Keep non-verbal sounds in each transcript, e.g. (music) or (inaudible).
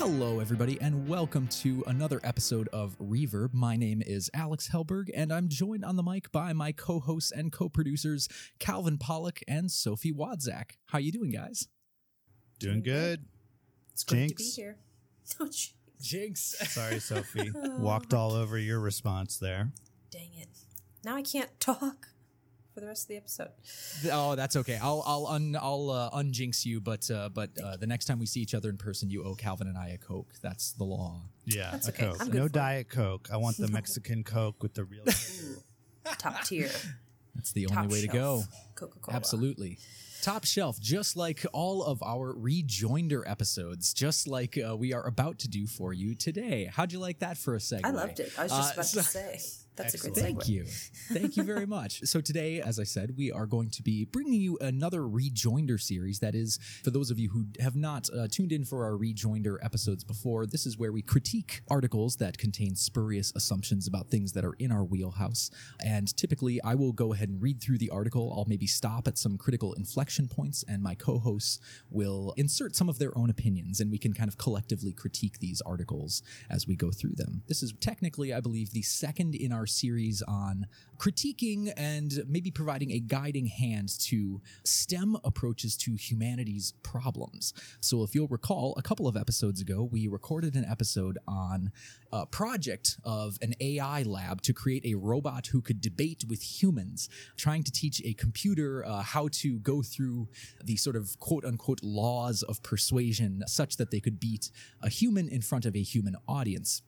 Hello, everybody, and welcome to another episode of Reverb. My name is Alex Helberg, and I'm joined on the mic by my co-hosts and co-producers Calvin Pollock and Sophie Wadzak. How you doing, guys? Doing good. It's great to be here. (laughs) Oh, gee, Jinx. (laughs) Sorry, Sophie. Oh, Walked all over your response there. dang it. Now I can't talk for the rest of the episode. oh, that's okay. I'll I'll un, I'll uh, unjinx you, but uh, but uh, the next time we see each other in person, you owe Calvin and I a coke. That's the law. Yeah, That's a okay. Coke. I'm No. Diet Coke. I want the (laughs) Mexican Coke with the real. (laughs) Top tier. That's the Top only way to go. Coca Cola. Absolutely. Top shelf, just like all of our rejoinder episodes, just like uh, we are about to do for you today. How'd you like that for a segue? I loved it. I was just Uh, about so- to say. That's a great Excellent. segue. Thank you. Thank you very much. So, today, as I said, we are going to be bringing you another Rejoinder series. That is, for those of you who have not uh, tuned in for our Rejoinder episodes before, this is where we critique articles that contain spurious assumptions about things that are in our wheelhouse. And typically, I will go ahead and read through the article. I'll maybe stop at some critical inflection points, and my co hosts will insert some of their own opinions, and we can kind of collectively critique these articles as we go through them. This is technically, I believe, the second in our series on critiquing and maybe providing a guiding hand to STEM approaches to humanity's problems. So, if you'll recall, a couple of episodes ago, we recorded an episode on a project of an AI lab to create a robot who could debate with humans, trying to teach a computer uh, how to go through the sort of quote unquote laws of persuasion such that they could beat a human in front of a human audience.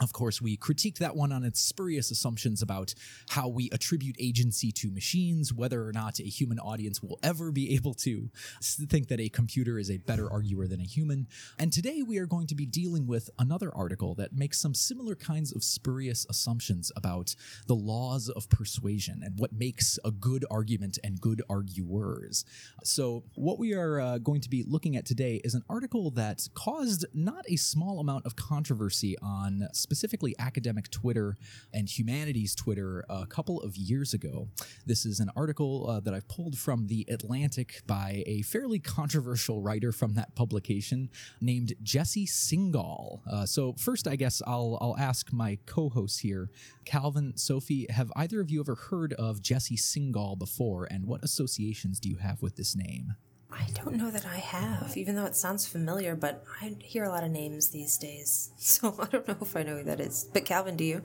Of course, we critiqued that one on its spurious assumptions about how we attribute agency to machines, whether or not a human audience will ever be able to think that a computer is a better arguer than a human. And today we are going to be dealing with another article that makes some similar kinds of spurious assumptions about the laws of persuasion and what makes a good argument and good arguers. So, what we are uh, going to be looking at today is an article that caused not a small amount of controversy on specifically academic Twitter and humanities Twitter a couple of years ago. This is an article uh, that I've pulled from The Atlantic by a fairly controversial writer from that publication named Jesse Singal. Uh, so, first, I guess I'll, I'll ask my co hosts here, Calvin, Sophie, have either of you ever heard of Jesse Singal before, and what associations do you have with this name? I don't know that I have, even though it sounds familiar, but I hear a lot of names these days. (laughs) So I don't know if I know who that is. But Calvin, do you?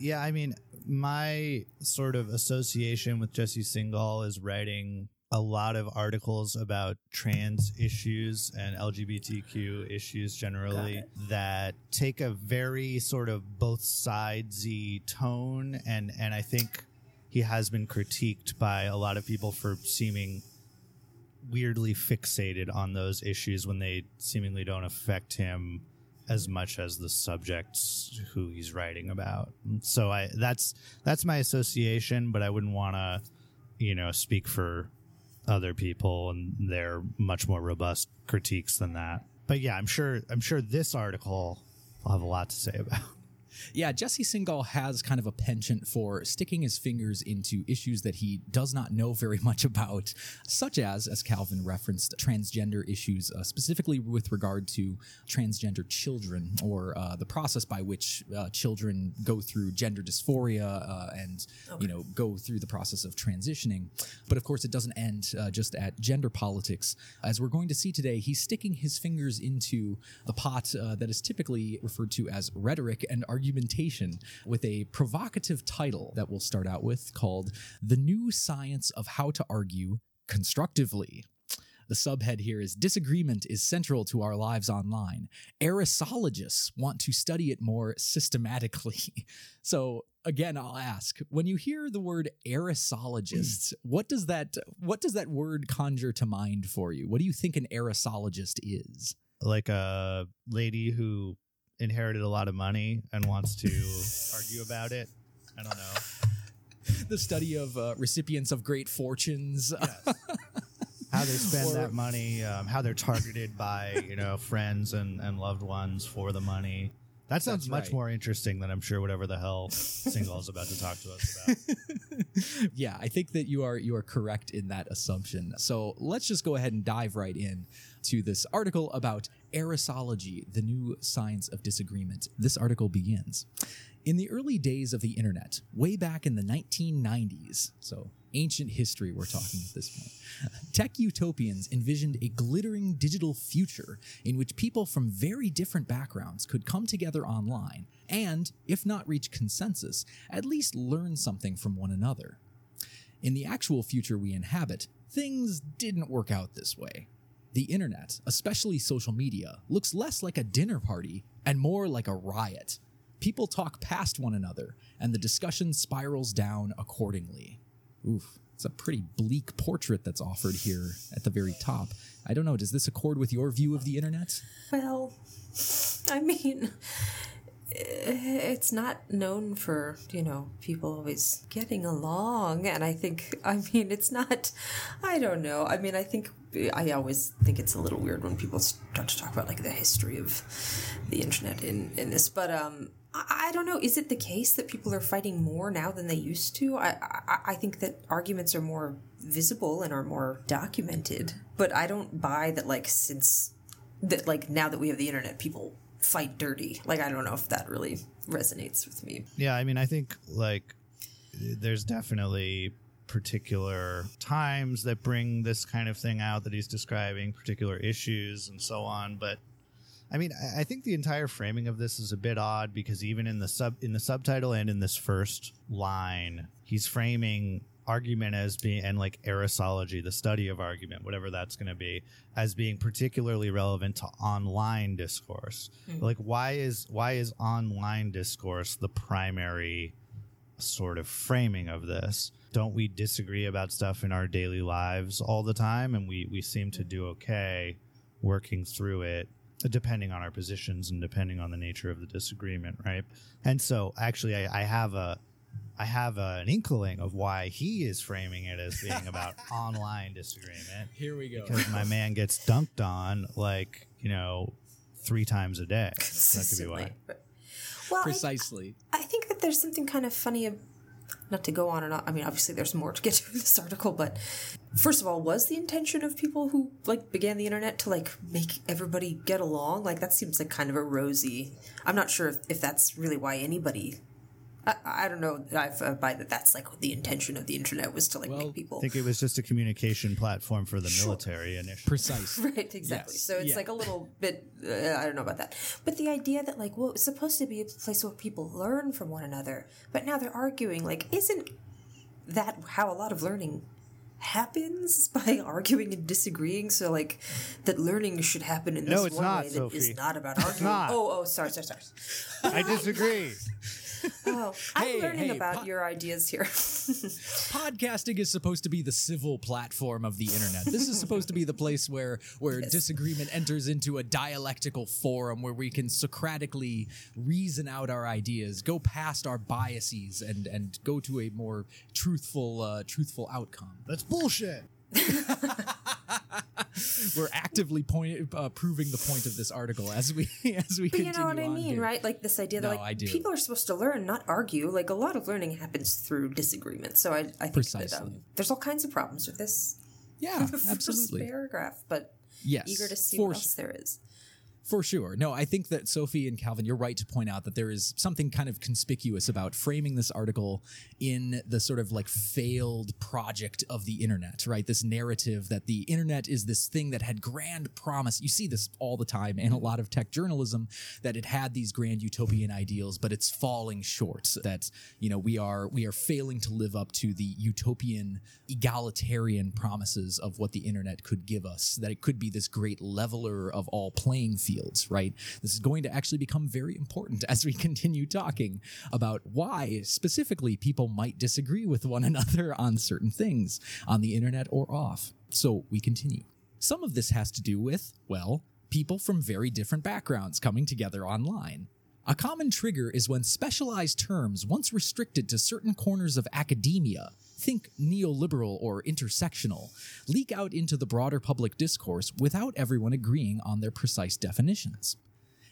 yeah, I mean, my sort of association with Jesse Singal is writing a lot of articles about trans issues and LGBTQ issues generally that take a very sort of both sidesy tone and and I think he has been critiqued by a lot of people for seeming weirdly fixated on those issues when they seemingly don't affect him as much as the subjects who he's writing about. So I that's that's my association, but I wouldn't want to, you know, speak for other people and their much more robust critiques than that. But yeah, I'm sure I'm sure this article will have a lot to say about. Yeah, Jesse Singal has kind of a penchant for sticking his fingers into issues that he does not know very (laughs) much about, such as, as Calvin referenced, transgender issues, uh, specifically with regard to transgender children or uh, the process by which uh, children go through gender dysphoria uh, and, you know, go through the process of transitioning. But of course, it doesn't end uh, just at gender politics. As we're going to see today, he's sticking his fingers into the pot uh, that is typically referred to as rhetoric and argumentation with a provocative title that we'll start out with called The New Science of How to Argue Constructively. The subhead here is Disagreement is central to our lives online. Erisologists want to study it more systematically. (laughs) So, again, I'll ask when you hear the word erisologists, hmm. what does that what does that word conjure to mind for you? What do you think an erisologist is? Like a lady who inherited a lot of money and wants to argue about it. I don't know. The study of uh, recipients of great fortunes. how they spend (laughs) Or- that money, um, how they're targeted by you know friends and, and loved ones for the money. That sounds That's much right. more interesting than I'm sure whatever the hell Singal is about to talk to us about. (laughs) yeah, I think that you are you are correct in that assumption. So let's just go ahead and dive right in to this article about Erisology, the new science of disagreement. This article begins. In the early days of the internet, way back in the 1990s, so ancient history we're talking at this point, (laughs) tech utopians envisioned a glittering digital future in which people from very different backgrounds could come together online and, if not reach consensus, at least learn something from one another. In the actual future we inhabit, things didn't work out this way. The internet, especially social media, looks less like a dinner party and more like a riot. People talk past one another, and the discussion spirals down accordingly. Oof, it's a pretty bleak portrait that's offered here at the very top. I don't know, does this accord with your view of the internet? Well, I mean, it's not known for, you know, people always getting along. And I think, I mean, it's not, I don't know. I mean, I think, I always think it's a little weird when people start to talk about like the history of the internet in, in this. But, um, I don't know. Is it the case that people are fighting more now than they used to? I, I I think that arguments are more visible and are more documented. But I don't buy that. Like since that, like now that we have the internet, people fight dirty. Like I don't know if that really resonates with me. Yeah, I mean, I think like there's definitely particular times that bring this kind of thing out that he's describing, particular issues and so on. But I mean, I- think the entire framing of this is a bit odd because even in the sub in the subtitle and in this first line, he's framing argument as being and like erisology, the study of argument, whatever that's going to be, as being particularly relevant to online discourse. Mm-hmm. Like, why is why is online discourse the primary sort of framing of this? Don't we disagree about stuff in our daily lives all the time, and we we seem to do okay working through it depending on our positions and depending on the nature of the disagreement right and so actually i, I have a i have a, an inkling of why he is framing it as being about (laughs) online disagreement Here we go. because my man gets dunked on like you know three times a day that could be why Well, Precisely. I think that there's something kind of funny. ab- Not to go on and on. I mean, obviously, there's more to get to this article, but first of all, was the intention of people who like began the internet to like make everybody get along? Like that seems like kind of a rosy. I'm not sure if, if that's really why anybody. I, I don't know. I've uh, by that that's like the intention of the internet was to like Well, make people i think it was just a communication platform for the military initially Precise. (laughs) Right, exactly. Yes. So it's Yeah. like a little bit, uh, I don't know about that. But the idea that, like, well, it's supposed to be a place where people learn from one another, but now they're arguing, like, isn't that how a lot of learning happens (laughs) by arguing and disagreeing? So, like, that learning should happen in this No, it's one not, way that is Sophie. not about arguing. not. Oh, oh, sorry, sorry, sorry. i disagree (laughs) (laughs) Oh, I'm Hey, learning hey, about po- your ideas here. (laughs) podcasting is supposed to be the civil platform of the internet. This is supposed to be the place where where disagreement enters into a dialectical forum where we can Socratically reason out our ideas, go past our biases, and and go to a more truthful uh, truthful outcome. that's bullshit (laughs) We're actively point, uh, proving the point of this article as we (laughs) as we But you know what I mean, here. right? Like this idea that No, like people are supposed to learn, not argue. Like a lot of learning happens through disagreement. So I, I think that um, there's all kinds of problems with this Yeah, (laughs) first absolutely. paragraph, but Yes, eager to see what else there is. For sure. No, I think that Sophie and Calvin, you're right to point out that there is something kind of conspicuous about framing this article in the sort of like failed project of the internet, right? This narrative that the internet is this thing that had grand promise. You see this all the time in a lot of tech journalism that it had these grand utopian ideals, but it's falling short. That, you know, we are we are failing to live up to the utopian egalitarian promises of what the internet could give us, that it could be this great leveler of all playing fields, right? This is going to actually become very important as we (laughs) continue talking about why specifically people might disagree with one (laughs) another on certain things on the internet or off. So we continue. Some of this has to do with, well, people from very different backgrounds coming together online. A common trigger is when specialized terms, once restricted to certain corners of academia, think neoliberal or intersectional, leak out into the broader public discourse without everyone agreeing on their precise definitions.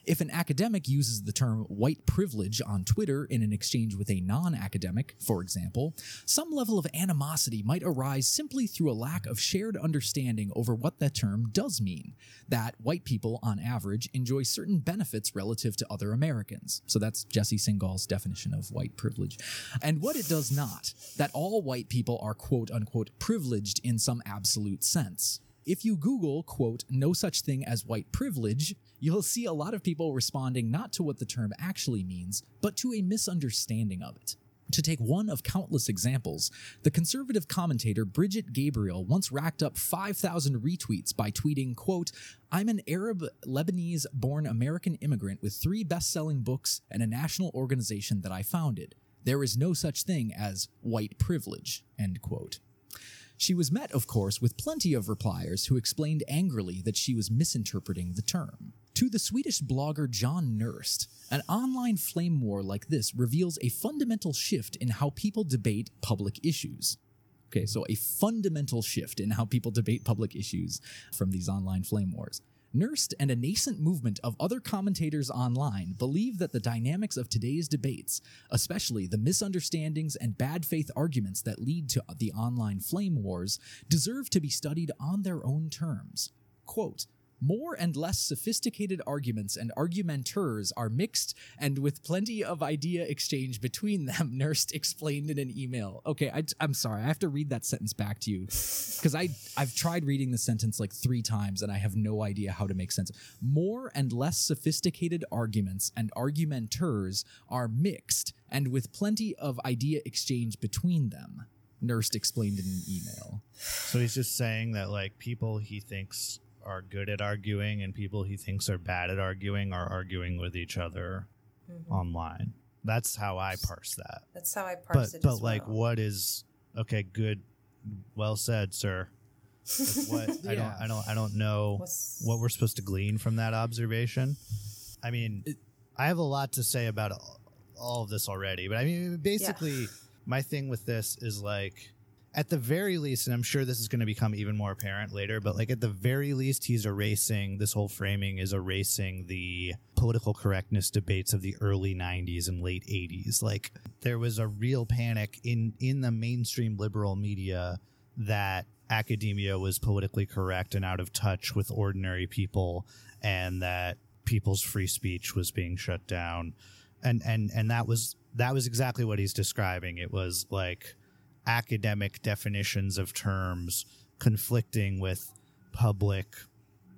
If an academic uses the term white privilege on Twitter in an exchange with a non academic, for example, some level of animosity might arise simply through a lack of shared understanding over what that term does mean. That white people, on average, enjoy certain benefits relative to other Americans. So that's Jesse Singal's definition of white privilege. And what it does not, that all white people are quote unquote privileged in some absolute sense. If you Google, quote, no such thing as white privilege, you'll see a lot of people responding not to what the term actually means, but to a misunderstanding of it. To take one of countless examples, the conservative commentator Bridget Gabriel once racked up 5,000 retweets by tweeting, quote, I'm an Arab Lebanese born American immigrant with three best selling books and a national organization that I founded. There is no such thing as white privilege, end quote. She was met, of course, with plenty of repliers who explained angrily that she was misinterpreting the term. To the Swedish blogger John Nerst, an online flame war like this reveals a fundamental shift in how people debate public issues. Okay, so a fundamental shift in how people debate public issues from these online flame wars. Nerst and a nascent movement of other commentators online believe that the dynamics of today's debates, especially the misunderstandings and bad faith arguments that lead to the online flame wars, deserve to be studied on their own terms. Quote, more and less sophisticated arguments and argumenteurs are mixed and with plenty of idea exchange between them, (laughs) Nerst explained in an email. Okay, I, am sorry, I have to read that sentence back to you because I I've tried reading the sentence like three times and I have no idea how to make sense. More and less sophisticated arguments and argumenteurs are mixed and with plenty of idea exchange between them. Nerst explained in an email. So he's just saying that like people he thinks are good at arguing and people he thinks are bad at arguing are arguing with each other mm-hmm. online. That's how I parse that. That's how I parse but, it. But like, well. what is okay? Good, well said, sir. Like what yeah. (laughs) I don't, I don't, I don't know What's... what we're supposed to glean from that observation. I mean, it, I have a lot to say about all of this already, but I mean, basically, yeah. my thing with this is like at the very least, and I'm sure this is going to become even more apparent later, but like at the very least, he's erasing this whole framing is erasing the political correctness debates of the early 90s and late 80s. Like there was a real panic in in the mainstream liberal media that academia was politically correct and out of touch with ordinary people and that people's free speech was being shut down and and and that was that was exactly what he's describing it was like academic definitions of terms conflicting with public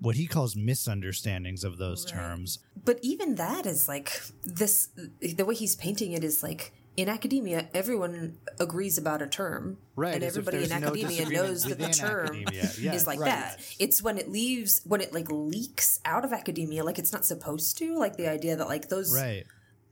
what he calls misunderstandings of those right. terms. But even that is like this the way he's painting it is like in academia everyone agrees about a term right and everybody in academia no knows that the term yeah, is like right. that it's when it leaves when it like leaks out of academia like it's not supposed to like the idea that like those right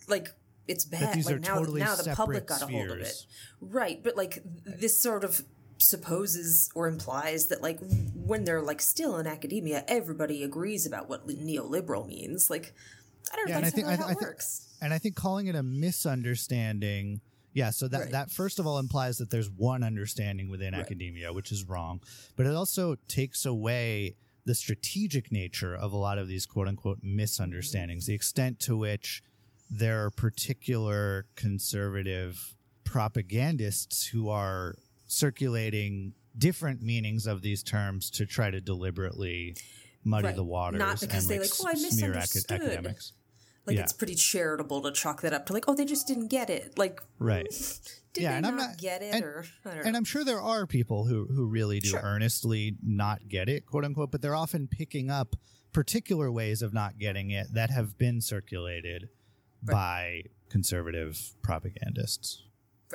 like it's bad. like now, totally now the public got a hold of it, right? But like this sort of supposes or implies that like when they're like still in academia, everybody agrees about what neoliberal means. Like I don't know. Yeah, that's and I think, how I, it I works. and I think calling it a misunderstanding. Yeah, so that, right. that first of all implies that there's one understanding within right. academia, which is wrong. But it also takes away the strategic nature of a lot of these quote unquote misunderstandings, the extent to which there are particular conservative propagandists who are circulating different meanings of these terms to try to deliberately muddy right. the waters. Not because and, they like, oh, I misunderstood. academics. Like yeah. it's pretty charitable to chalk that up to like, oh, they just didn't get it. Like, right? (laughs) Did yeah, and I'm not get it, and, or and I'm sure there are people who who really do sure. earnestly not get it, quote unquote. But they're often picking up particular ways of not getting it that have been circulated right. by conservative propagandists.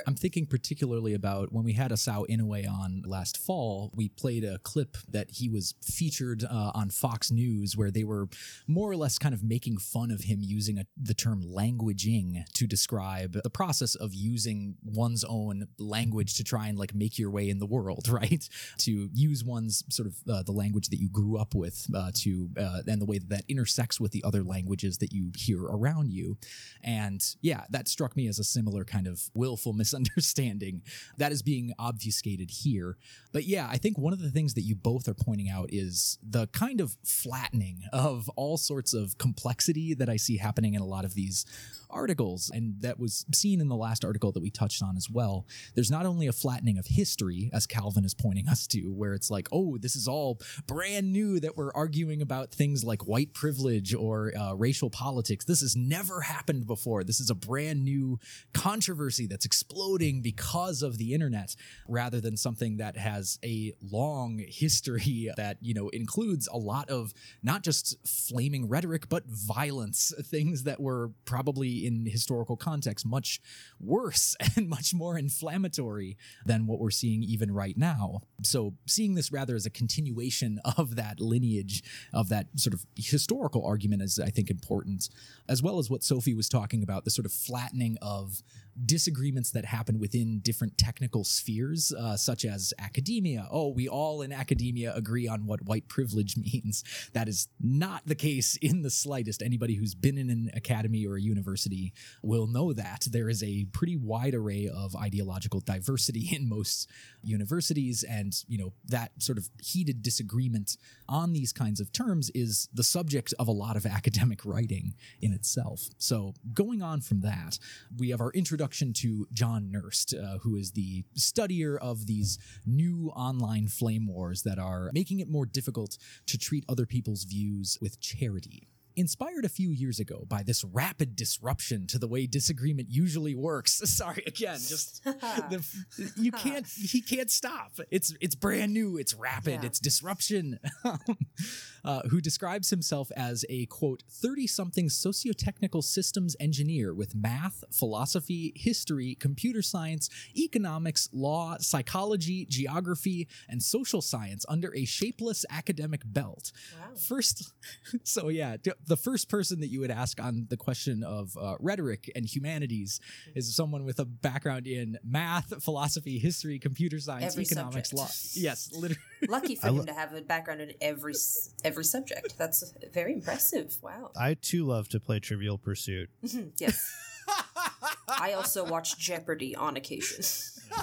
I'm thinking particularly about when we had Asao Inoue on last fall. We played a clip that he was featured uh, on Fox News where they were more or less kind of making fun of him using a, the term languaging to describe the process of using one's own language to try and like make your way in the world, (laughs) right? to use one's sort of uh, the language that you grew up with uh, to uh, and the way that that intersects with the other languages that you hear around you. And yeah, that struck me as a similar kind of willful misunderstanding (laughs) that is being obfuscated here. But yeah, I think one of the things that you both are pointing out is the kind of flattening of all sorts of complexity that I see happening in a lot of these articles. And that was seen in the last article that we touched on as well. There's not only a flattening of history, as Calvin is pointing us to, where it's like, oh, this is all brand new that we're arguing about things like white privilege or uh, racial politics. This has never happened before. This is a brand new controversy that's exploding because of the internet rather than something that has a long history (laughs) that, you know, includes a lot of not just flaming rhetoric, but violence, (laughs) things that were probably in historical context much worse (laughs) and much more inflammatory than what we're seeing even right now. So, seeing this rather as a continuation of that lineage, of that sort of historical argument, is, I think, important, as well as what Sophie was talking about the sort of flattening of disagreements that happen within different technical spheres, uh, such as academia. Oh, we all in academia agree on what white privilege (laughs) means. That is not the case in the slightest. Anybody who's been in an academy or a university will know that. There is a pretty wide array of ideological diversity (laughs) in most universities, and you know that sort of heated disagreement on these kinds of terms is the subject of a lot of (laughs) academic writing in itself. So, going on from that, we have our introduction to John Nerst, uh, who is the studier of these new online flame wars that are making it more difficult to treat other people's views with charity inspired a few years ago by this rapid disruption to the way disagreement usually works. (laughs) Sorry again, just (laughs) the, you can't he can't stop. It's it's brand new, it's rapid, yeah. it's disruption. (laughs) uh, who describes himself as a quote 30 something socio-technical systems engineer with math, philosophy, history, computer science, economics, law, psychology, geography, and social science under a shapeless academic belt. Wow. First so yeah, the first person that you would ask on the question of uh, rhetoric and humanities is someone with a background in math, philosophy, history, computer science, every economics, subject. law. Yes, literally. (laughs) Lucky for him to have a background in every every subject. That's very impressive. Wow. I too love to play Trivial Pursuit. yes. I also watch Jeopardy on occasion. (laughs)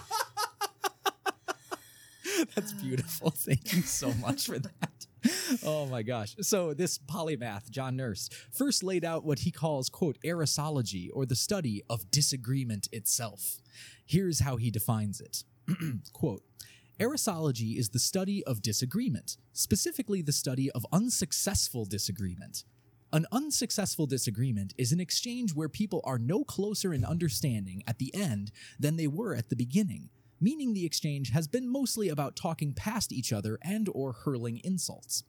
(laughs) That's beautiful. Thank you so much for that (laughs) oh my gosh. So, this polymath, John Nerst, first laid out what he calls, quote, erisology, or the study of disagreement itself. Here's how he defines it (clears throat) quote, Erisology is the study of disagreement, specifically the study of unsuccessful disagreement. An unsuccessful disagreement is an exchange where people are no closer in understanding at the end than they were at the beginning, meaning the exchange has been mostly about talking past each other and or hurling insults.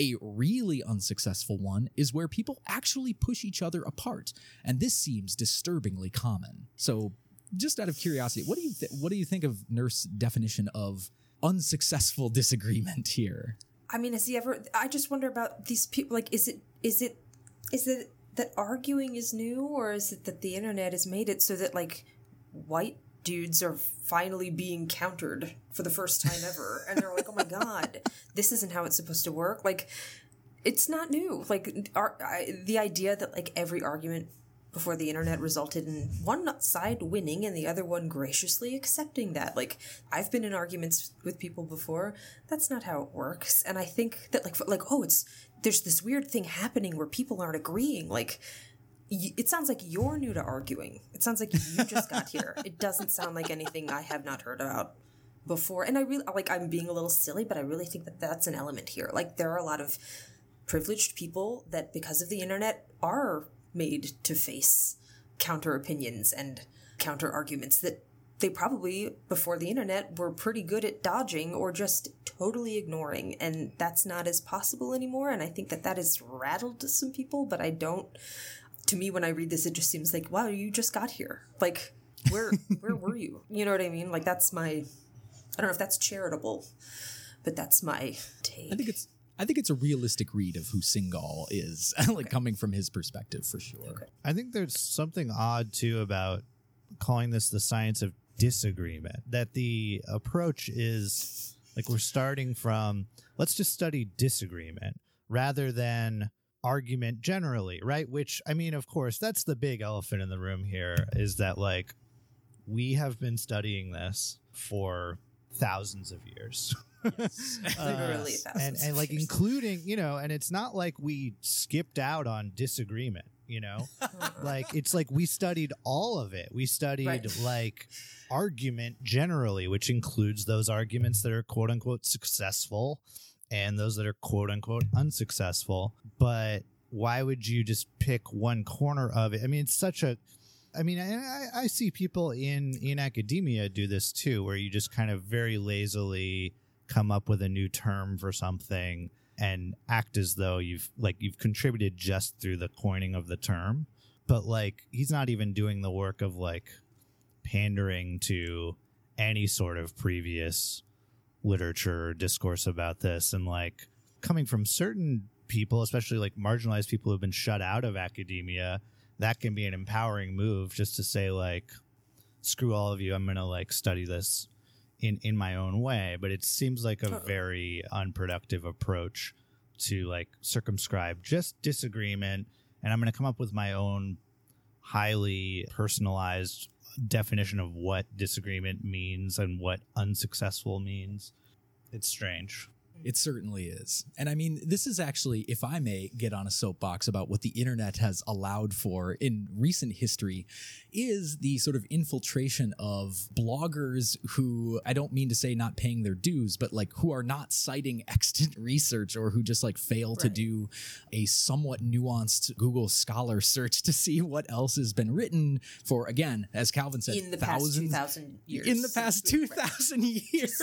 A really unsuccessful one is where people actually push each other apart, and this seems disturbingly common. So, just out of curiosity, what do you th- what do you think of Nerst's definition of unsuccessful disagreement here? I mean, has he ever? I just wonder about these people. Like, is it is it is it that arguing is new, or is it that the internet has made it so that like white dudes are finally being countered for the first time ever. And they're like oh my god this isn't how it's supposed to work. Like it's not new. Like our, I, the idea that like every argument before the internet resulted in one side winning and the other one graciously accepting that. Like i've been in arguments with people before. That's not how it works. And i think that like like oh it's there's this weird thing happening where people aren't agreeing. Like it sounds like you're new to arguing. It sounds like you just got here. It doesn't sound like anything I have not heard about before. And I really like I'm being a little silly, but I really think that that's an element here. Like there are a lot of privileged people that because of the internet are made to face counter opinions and counter arguments that they probably before the internet were pretty good at dodging or just totally ignoring and that's not as possible anymore and i think that that has rattled some people but i don't to me when I read this, it just seems like, wow, you just got here. Like, where (laughs) where were you? You know what I mean? Like that's my I don't know if that's charitable, but that's my take. I think it's I think it's a realistic read of who Singal is, (laughs) like okay. coming from his perspective for sure. Okay. I think there's something odd too about calling this the science of disagreement. That the approach is like we're starting from let's just study disagreement rather than argument generally, right? Which I mean, of course, that's the big elephant in the room here is that like we have been studying this for thousands of years. (laughs) (laughs) Literally Uh, thousands and and like years. including you know and it's not like we skipped out on disagreement you know (laughs) like it's like we studied all of it we studied Right. like argument generally which includes those arguments that are quote unquote successful and those that are quote unquote unsuccessful but why would you just pick one corner of it i mean it's such a I mean, I, I- see people in in academia do this too, where you just kind of very lazily come up with a new term for something and act as though you've like you've contributed just through the coining of the term. But like, he's not even doing the work of like pandering to any sort of previous literature or discourse about this, and like coming from certain people, especially like marginalized people who've been shut out of academia that can be an empowering move just to say like screw all of you i'm gonna like study this in in my own way. But it seems like a very unproductive approach to like circumscribe just disagreement and i'm gonna come up with my own highly personalized definition of what disagreement means and what unsuccessful means. It's strange It certainly is. And I mean, this is actually, if I may get on a soapbox about what the internet has allowed for in recent history, is the sort of infiltration of bloggers who, I don't mean to say not paying their dues, but like who are not citing (laughs) extant research or who just like fail to do a somewhat nuanced Google Scholar search to see what else has been written for, again, as Calvin said, in the past 2,000 years. in the past 2000 (laughs) years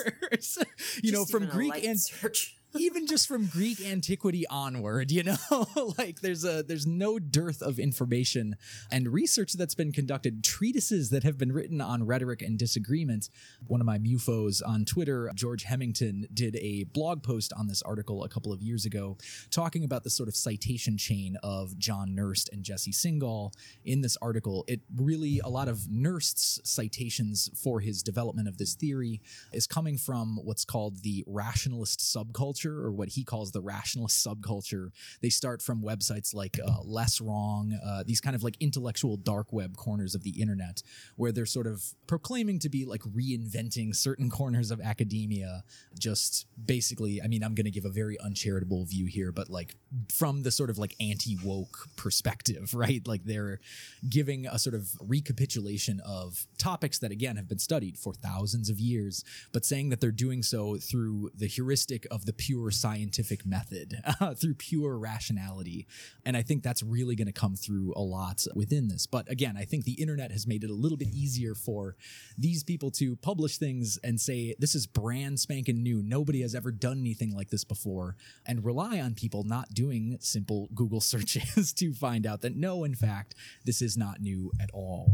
you know from greek and search. Even just from greek antiquity onward you know (laughs) like there's a there's no dearth of information and research that's been conducted treatises that have been written on rhetoric and disagreement one of my mufos on twitter george hemmington did a blog post on this article a couple of years ago talking about the sort of citation chain of john nerst and jesse Singal. In this article it really a lot of nerst's citations for his development of this theory is coming from what's called the rationalist subculture or what he calls the rationalist subculture. They start from websites like uh, less wrong uh, these kind of like intellectual dark web corners of the internet where they're sort of proclaiming to be like reinventing certain (laughs) corners of academia. Just basically i mean i'm going to give a very uncharitable view here but like from the sort of like anti-woke perspective (laughs) right? Like they're giving a sort of recapitulation of topics that again have been studied for thousands of years but saying that they're doing so through the heuristic of the pure scientific method (laughs) uh, through pure rationality. And i think that's really going to come through a lot within this. But again i think the internet has made it a little bit easier for these people to publish things and say this is brand spanking new. Nobody has ever done anything like this before and rely on people not doing simple google (laughs) searches to find out that no in fact this is not new at all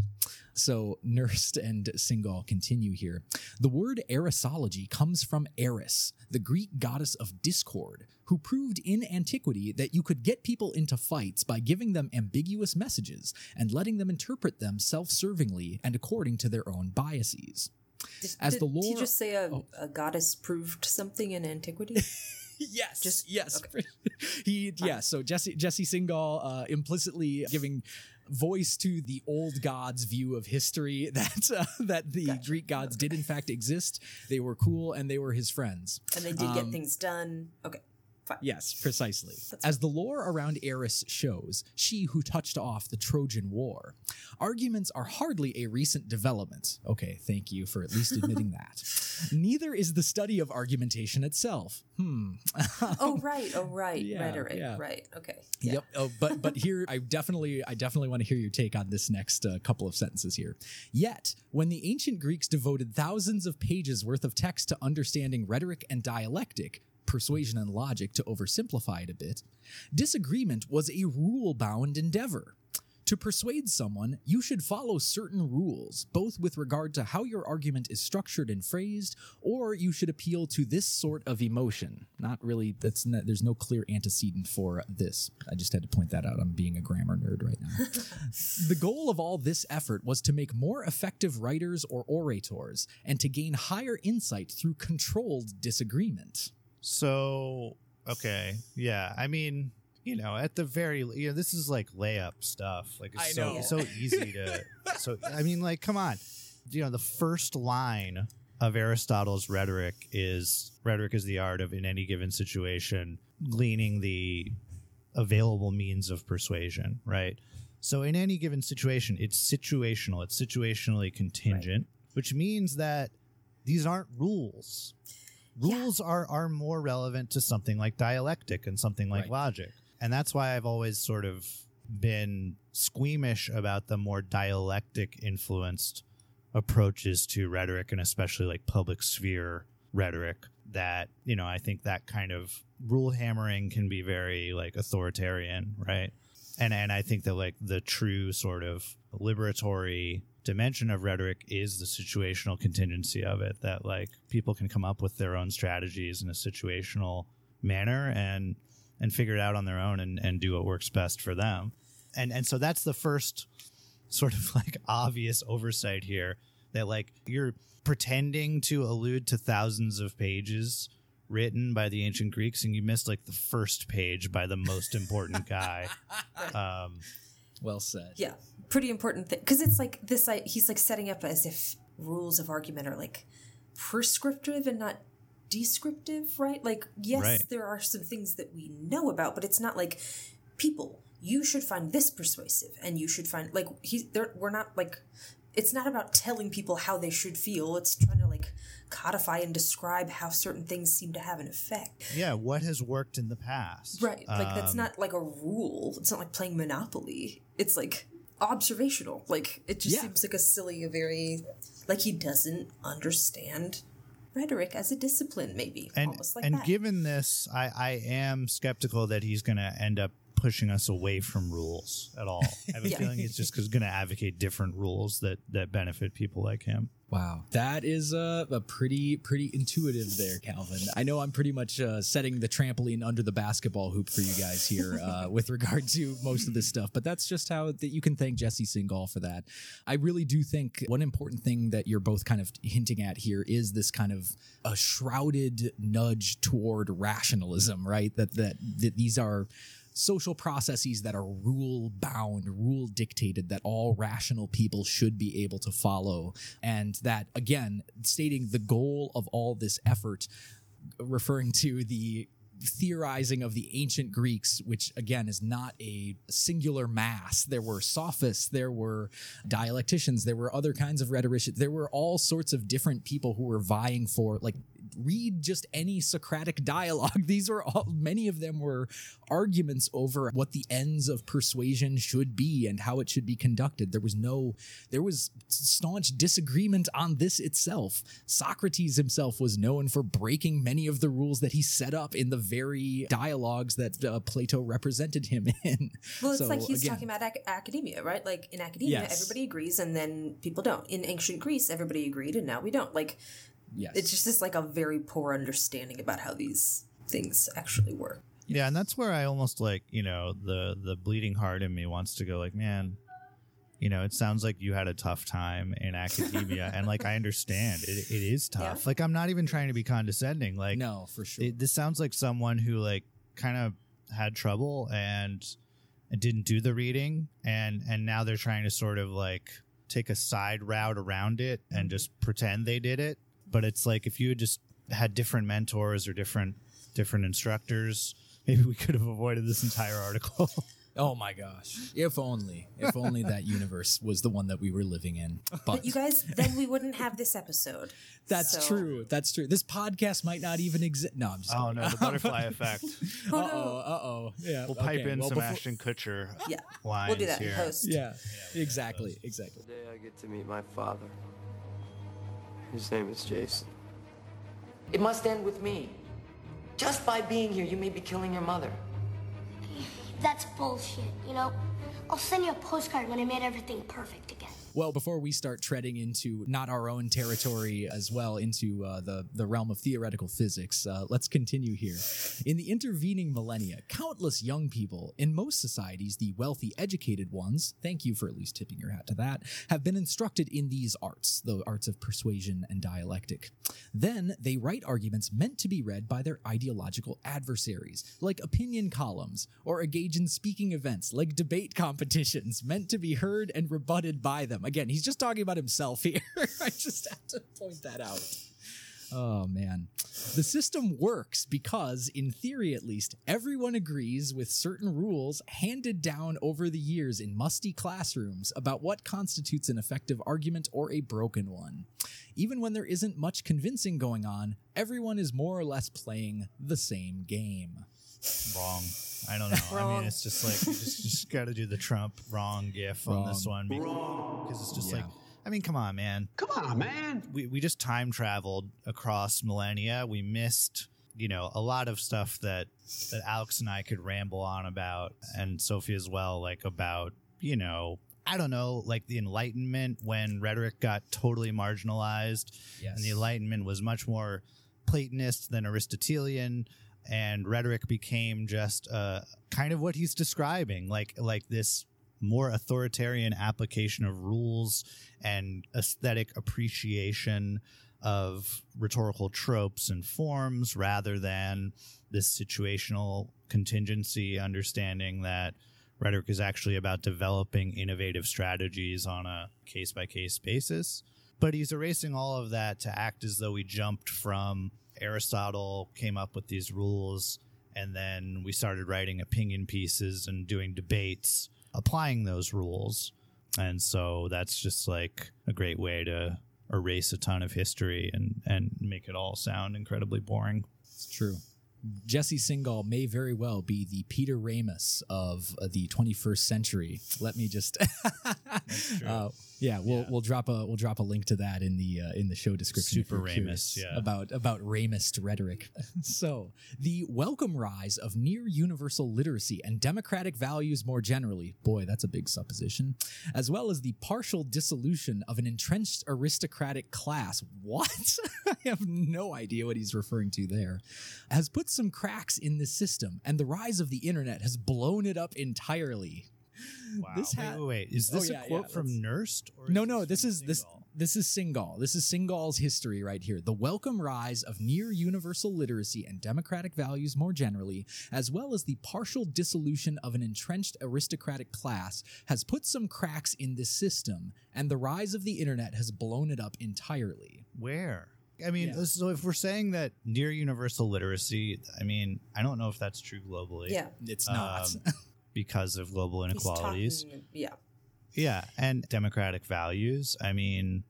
so Nerst and Singal continue here. The word Erisology comes from Eris, the Greek goddess of discord, who proved in antiquity that you could get people into fights by giving them ambiguous messages and letting them interpret them self-servingly and according to their own biases. Did, as the did he just say a, oh. a goddess proved something in antiquity? (laughs) Yes, Just- yes. (laughs) he yeah. So Jesse Jesse Singal uh, implicitly giving voice to the old gods' view of history (laughs) that uh, that the Gotcha. Greek gods did in fact exist. They were cool and they were his friends. and they did get Um, things done. Okay, Yes, precisely. That's As the lore around Eris shows, she who touched off the Trojan War. Arguments are hardly a recent development. Okay, thank you for at least admitting (laughs) that. Neither is the study of argumentation itself. Hmm. Oh right, oh right, Yeah, rhetoric, yeah. right. Okay. Yeah. Yep. Oh, but but here I definitely I definitely want to hear your take on this next uh, couple of sentences here. Yet, when the ancient Greeks devoted thousands of pages worth of text to understanding rhetoric and dialectic, persuasion and logic to oversimplify it a bit, disagreement was a rule-bound endeavor. To persuade someone, you should follow certain rules, both with regard to how your argument is structured and phrased, or you should appeal to this sort of emotion. Not really, that's not, there's no clear antecedent for this. I just had to point that out. I'm being a grammar nerd right now. (laughs) the goal of all this effort was to make more effective writers or orators, and to gain higher insight through controlled disagreement. So, okay. Yeah. I mean, you know, at the very, you know, this is like layup stuff. Like, it's I so, know. so easy to, (laughs) so, I mean, like, come on. you know, the first line of Aristotle's rhetoric is rhetoric is the art of in any given situation gleaning the available means of persuasion, right? So in any given situation, it's situational, it's situationally contingent, which means that these aren't rules. Rules are are more relevant to something like dialectic and something like Right. logic. And that's why I've always sort of been squeamish about the more dialectic influenced approaches to rhetoric and especially like public sphere rhetoric that you know i think that kind of rule hammering can be very like authoritarian right and and i think that like the true sort of liberatory dimension of rhetoric is the situational contingency of it that like people can come up with their own strategies in a situational manner and and figure it out on their own and and do what works best for them and and so that's the first sort of (laughs) like obvious oversight here that like you're pretending to allude to thousands of pages written by the ancient Greeks and you missed like the first page by the most important guy. (laughs) Um, Well said. Yeah, pretty important thing because it's like this. Like, he's like setting up as if rules of argument are like prescriptive and not descriptive, right? Like, yes, Right. there are some things that we know about, but it's not like people. You should find this persuasive, and you should find like he's. There, we're not like. It's not about telling people how they should feel. It's trying to like codify and describe how certain things seem to have an effect. yeah, what has worked in the past? Right. Like that's Um, not like a rule. It's not like playing Monopoly. It's like observational. Like it just Yeah. seems like a silly, a very like he doesn't understand rhetoric as a discipline, maybe. and almost like and given this, I, I am skeptical that he's going to end up pushing us away from rules at all. I have a Yeah. (laughs) feeling he's just going to advocate different rules that that benefit people like him. Wow, that is a, a pretty pretty intuitive there, Calvin. I know I'm pretty much uh, setting the trampoline under the basketball hoop for you guys here uh, (laughs) with regard to most of this stuff, but that's just how that you can thank Jesse Singal for that. I really do think one important thing that you're both kind of hinting at here is this kind of a shrouded nudge toward rationalism, right? That that, that these are social processes that are rule bound, rule dictated, that all rational people should be able to follow. And that, again, stating the goal of all this effort, referring to the theorizing of the ancient Greeks, which again is not a singular mass. There were sophists, there were dialecticians, there were other kinds of rhetoricians, there were all sorts of different people who were vying for, like, read just any Socratic (laughs) dialogue. These are all, many of them were arguments over what the ends of persuasion should be and how it should be conducted. There was no, there was staunch disagreement on this itself. Socrates himself was known for breaking many of the rules that he set up in the very dialogues that uh, Plato represented him (laughs) in. well, it's So, like he's again- talking about ac- academia, right? Like in academia, Yes. everybody agrees, and then people don't. In ancient Greece, everybody agreed, and now we don't. Like Yes. it's just this like a very poor understanding about how these things actually work. Yeah, and that's where I almost like, you know, the the bleeding heart in me wants to go like, man, you know, it sounds like you had a tough time in academia and like I understand it, it is tough. Yeah. Like I'm not even trying to be condescending. Like no, for sure. it, this sounds like someone who like kind of had trouble and and didn't do the reading and and now they're trying to sort of like take a side route around it and mm-hmm. just pretend they did it but it's like if you had just had different mentors or different different instructors maybe we could have avoided this entire article (laughs) oh my gosh. If only, if only that universe was the one that we were living in. But, But you guys, then we wouldn't have this episode. (laughs) That's So- true. That's true. This podcast might not even exist. No, I'm just. oh no the butterfly (laughs) effect Uh oh. Uh oh. Yeah. we'll pipe okay, in well, some before- ashton kutcher Yeah, lines we'll do that here in post. Yeah. Exactly. Exactly. Today I get to meet my father. His name is Jason. It must end with me. Just by being here, you may be killing your mother. That's bullshit, you know? I'll send you a postcard when I made everything perfect again. Well, before we start treading into not our own territory as well, into uh, the the realm of theoretical physics, uh, let's continue here. In the intervening millennia, countless young people in most societies, the wealthy, educated ones, thank you for at least tipping your hat to that, have been instructed in these arts, the arts of persuasion and dialectic. Then they write arguments meant to be read by their ideological adversaries, like opinion columns, or engage in speaking events like debate competitions meant to be heard and rebutted by them. System. Again, he's just talking about himself here. (laughs) I just have to point that out. Oh man. The system works because, in theory at least, everyone agrees with certain rules handed down over the years in musty classrooms about what constitutes an effective argument or a broken one. Even when there isn't much convincing going on, everyone is more or less playing the same game. Wrong. I don't know. I mean, it's just like you just, just got to do the Trump wrong gif on this one because it's just Yeah. like, I mean, come on, man. Come on, man. We we just time traveled across millennia. We missed, you know, a lot of stuff that that Alex and I could ramble on about, and Sophie as well, like about, you know. I don't know, like the Enlightenment when rhetoric got totally marginalized, Yes. and the Enlightenment was much more Platonist than Aristotelian, and rhetoric became just uh, kind of what he's describing, like like this more authoritarian application of rules and aesthetic appreciation of rhetorical tropes and forms rather than this situational contingency understanding that rhetoric is actually about developing innovative strategies on a case by case basis. But he's erasing all of that to act as though we jumped from Aristotle, came up with these rules, and then we started writing opinion pieces and doing debates applying those rules. And so that's just like a great way to erase a ton of history and, and make it all sound incredibly boring. It's true. Jesse Singal may very well be the Peter Ramus of uh, the 21st century. Let me just, (laughs) uh, yeah, we'll Yeah. we'll drop a we'll drop a link to that in the uh, in the show description. Super Ramus, yeah. about about Ramist rhetoric. (laughs) so the welcome rise of near universal literacy and democratic values more generally. Boy, that's a big supposition. As well as the partial dissolution of an entrenched aristocratic class. (laughs) What? I have no idea what he's referring to there. Has put some cracks in the system, and the rise of the internet has blown it up entirely. Wow. This wait, ha- wait, wait. Is Oh, this yeah, a quote yeah, from let's- Nerst? Or No, no, this from is this this is Singal. This is Singal's history right here. The welcome rise of near universal literacy and democratic values more generally, as well as the partial dissolution of an entrenched aristocratic class, has put some cracks in this system, and the rise of the internet has blown it up entirely. Where? I mean, Yeah. so if we're saying that near universal literacy, I mean, I don't know if that's true globally. Yeah. It's not. Um, (laughs) because of global inequalities. talking- yeah. Yeah, and democratic values. I mean,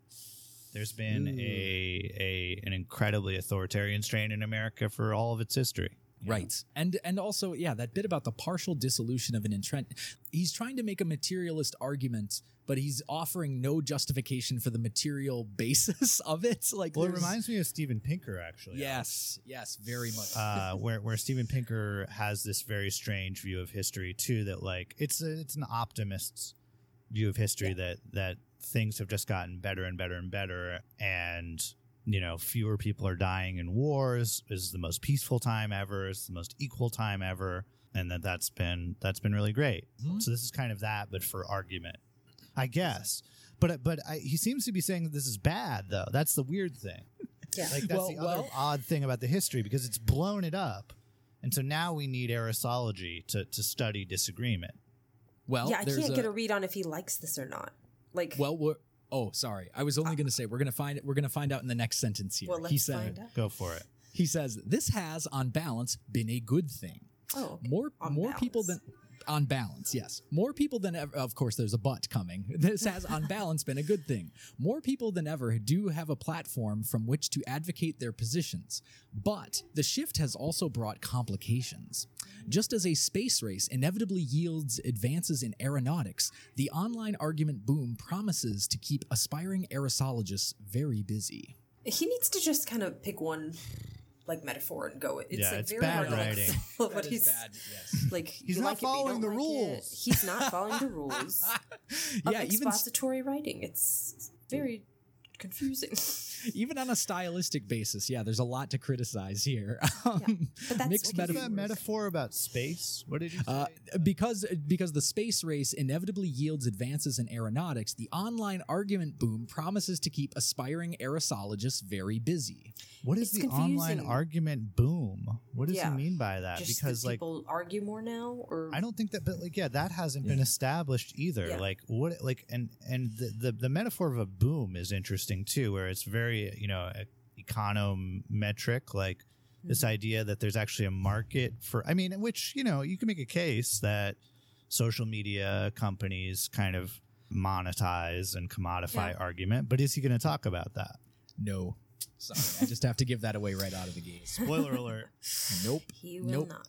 there's been a a an incredibly authoritarian strain in America for all of its history. Right. And and also, yeah, that bit about the partial dissolution of an entrenched he's trying to make a materialist argument, but he's offering no justification for the material (laughs) basis of it. Like Well, it reminds me of Steven Pinker, actually. Yes, yes, very much. uh, where where Steven Pinker has this very strange view of history too. That like it's a, it's an optimist's view of history that that things have just gotten better and better and better, and you know fewer people are dying in wars. This is the most peaceful time ever. It's the most equal time ever, and that that's been that's been really great. Mm-hmm. So this is kind of that, but for argument, I guess. But but I, he seems to be saying that this is bad though. That's the weird thing. (laughs) Yeah. Like that's Well- the other well- odd thing about the history because it's blown it up, and so now we need erisology to to study disagreement. well, yeah, I there's can't get a read on if he likes this or not. Like, Well, we're Oh, sorry. I was only ah. going to say we're going to find we're going to find out in the next sentence here. well, let's he said find out. Go for it. he says this has on balance been a good thing. Oh, okay. more On more people than balance. on balance yes more people than ever of course there's a but coming (laughs) this has on (laughs) balance been a good thing more people than ever do have a platform from which to advocate their positions but the shift has also brought complications just as a space race inevitably yields advances in aeronautics the online argument boom promises to keep aspiring erisologists very busy He needs to just kind of pick one like metaphor and go. It's Yeah, like it's very bad hard to like, writing. (laughs) follow what he's like. He's not like it, but you following don't the like it. rules. He's not following the rules. yeah, (laughs) Of yeah even s- expository writing. It's very confusing. (laughs) (laughs) even on a stylistic basis yeah there's a lot to criticize here um, but that's mixed what What's metaphors. that metaphor about space? What did you say? Uh, because because the space race inevitably yields advances in aeronautics, the online argument boom promises to keep aspiring erisologists very busy. What is It's the online argument boom? What does Yeah. he mean by that? Just because that like people argue more now, or I don't think that, but like, yeah, that hasn't been established either. Yeah. Like, what, like, and and the, the the metaphor of a boom is interesting too, where it's very, you know, econometric, like this Mm-hmm. idea that there's actually a market for. I mean, which you know, you can make a case that social media companies kind of monetize and commodify Yeah. argument, but is he going to talk about that? No. Sorry, I just have to give that away right out of the gate. Spoiler alert. Nope. he will nope. not.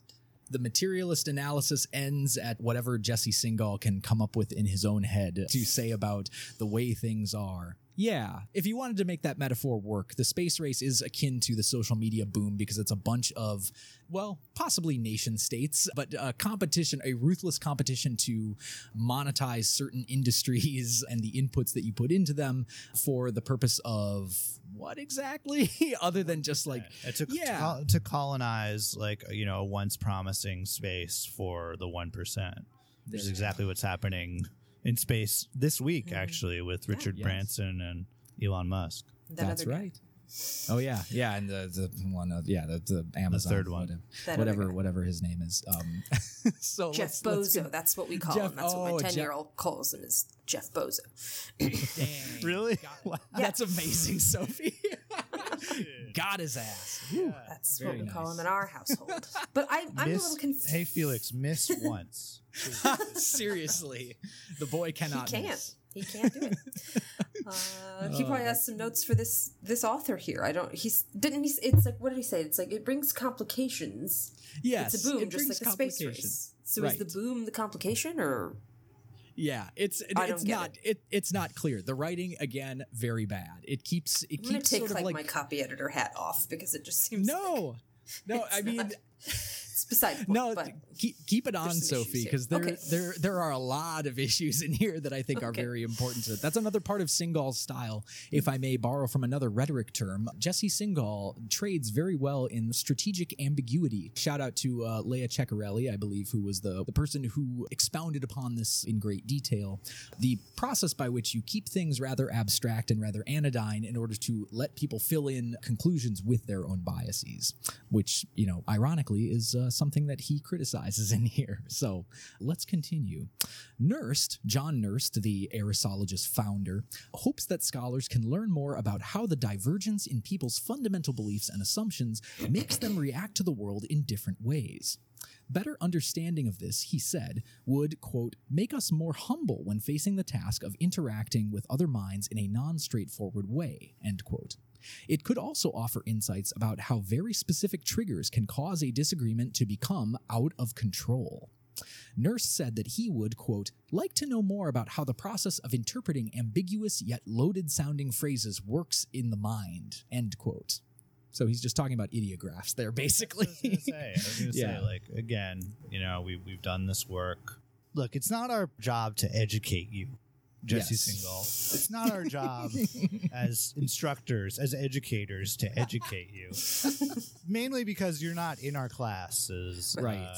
The materialist analysis ends at whatever Jesse Singal can come up with in his own head to say about the way things are. Yeah, if you wanted to make that metaphor work, the space race is akin to the social media boom because it's a bunch of, well, possibly nation states, but a competition, a ruthless competition to monetize certain (laughs) industries and the inputs that you put into them for the purpose of what exactly? (laughs) Other than just like, Uh, to, yeah. to, col- to colonize like you know a once promising space for the one percent. This is exactly what's happening in space this week, Mm-hmm. actually, with Richard Yes. Branson and Elon Musk. That That's other right. Oh yeah, yeah, and the the one, uh, yeah, the, the Amazon, third one. whatever, That whatever, whatever his name is. Um, (laughs) so Jeff let's- let's Bozo. get- That's what we call Jeff- him. That's what oh, my ten-year-old calls him is Jeff Bozo. Dang. Really? That's amazing, Sophie. (laughs) Got his ass. Whew. That's Very what we call him in our household. But I, I'm a little confused. hey Felix, miss once. (laughs) Seriously, the boy he cannot. can't. miss. He can't do it. (laughs) Uh, he probably has some notes for this this author here. I don't. He's didn't he? It's like what did he say? It's like it brings complications. Yes, it's a boom, it just like a space race. So is the boom the complication, or Yeah, it's it's not it. it's not clear. The writing again very bad. It keeps it I'm keeps take sort of like, like my copy editor hat off because it just seems like no, (laughs) no. I mean. not- it's beside point, No, keep keep it on, Sophie, because there Okay. there there are a lot of issues in here that I think are very important. To That's another part of Singal's style, if I may borrow from another rhetoric term. Jesse Singal trades very well in strategic ambiguity. Shout out to uh, Leah Ceccarelli, I believe, who was the the person who expounded upon this in great detail. The process by which you keep things rather abstract and rather anodyne in order to let people fill in conclusions with their own biases, which you know, ironically, is uh, something that he criticizes (laughs) in here. So let's continue. Nerst, John Nerst, the erisologist founder, hopes that scholars can learn more about how the divergence in people's fundamental beliefs and assumptions makes them react to the world in different ways. Better understanding of this, he said, would, quote, make us more humble when facing the task of interacting with other minds in a non straightforward way, end quote. It could also offer insights about how very specific triggers can cause a disagreement to become out of control. Nerst said that he would, quote, like to know more about how the process of interpreting ambiguous yet loaded sounding phrases works in the mind, end quote. So he's just talking about ideographs there, basically. I was say, I was gonna Yeah. say, like again, you know, we we've done this work. Look, it's not our job to educate you, Jesse Yes. Singal. It's not our job (laughs) as instructors, as educators, to educate you. Mainly because you're not in our classes, Right. uh,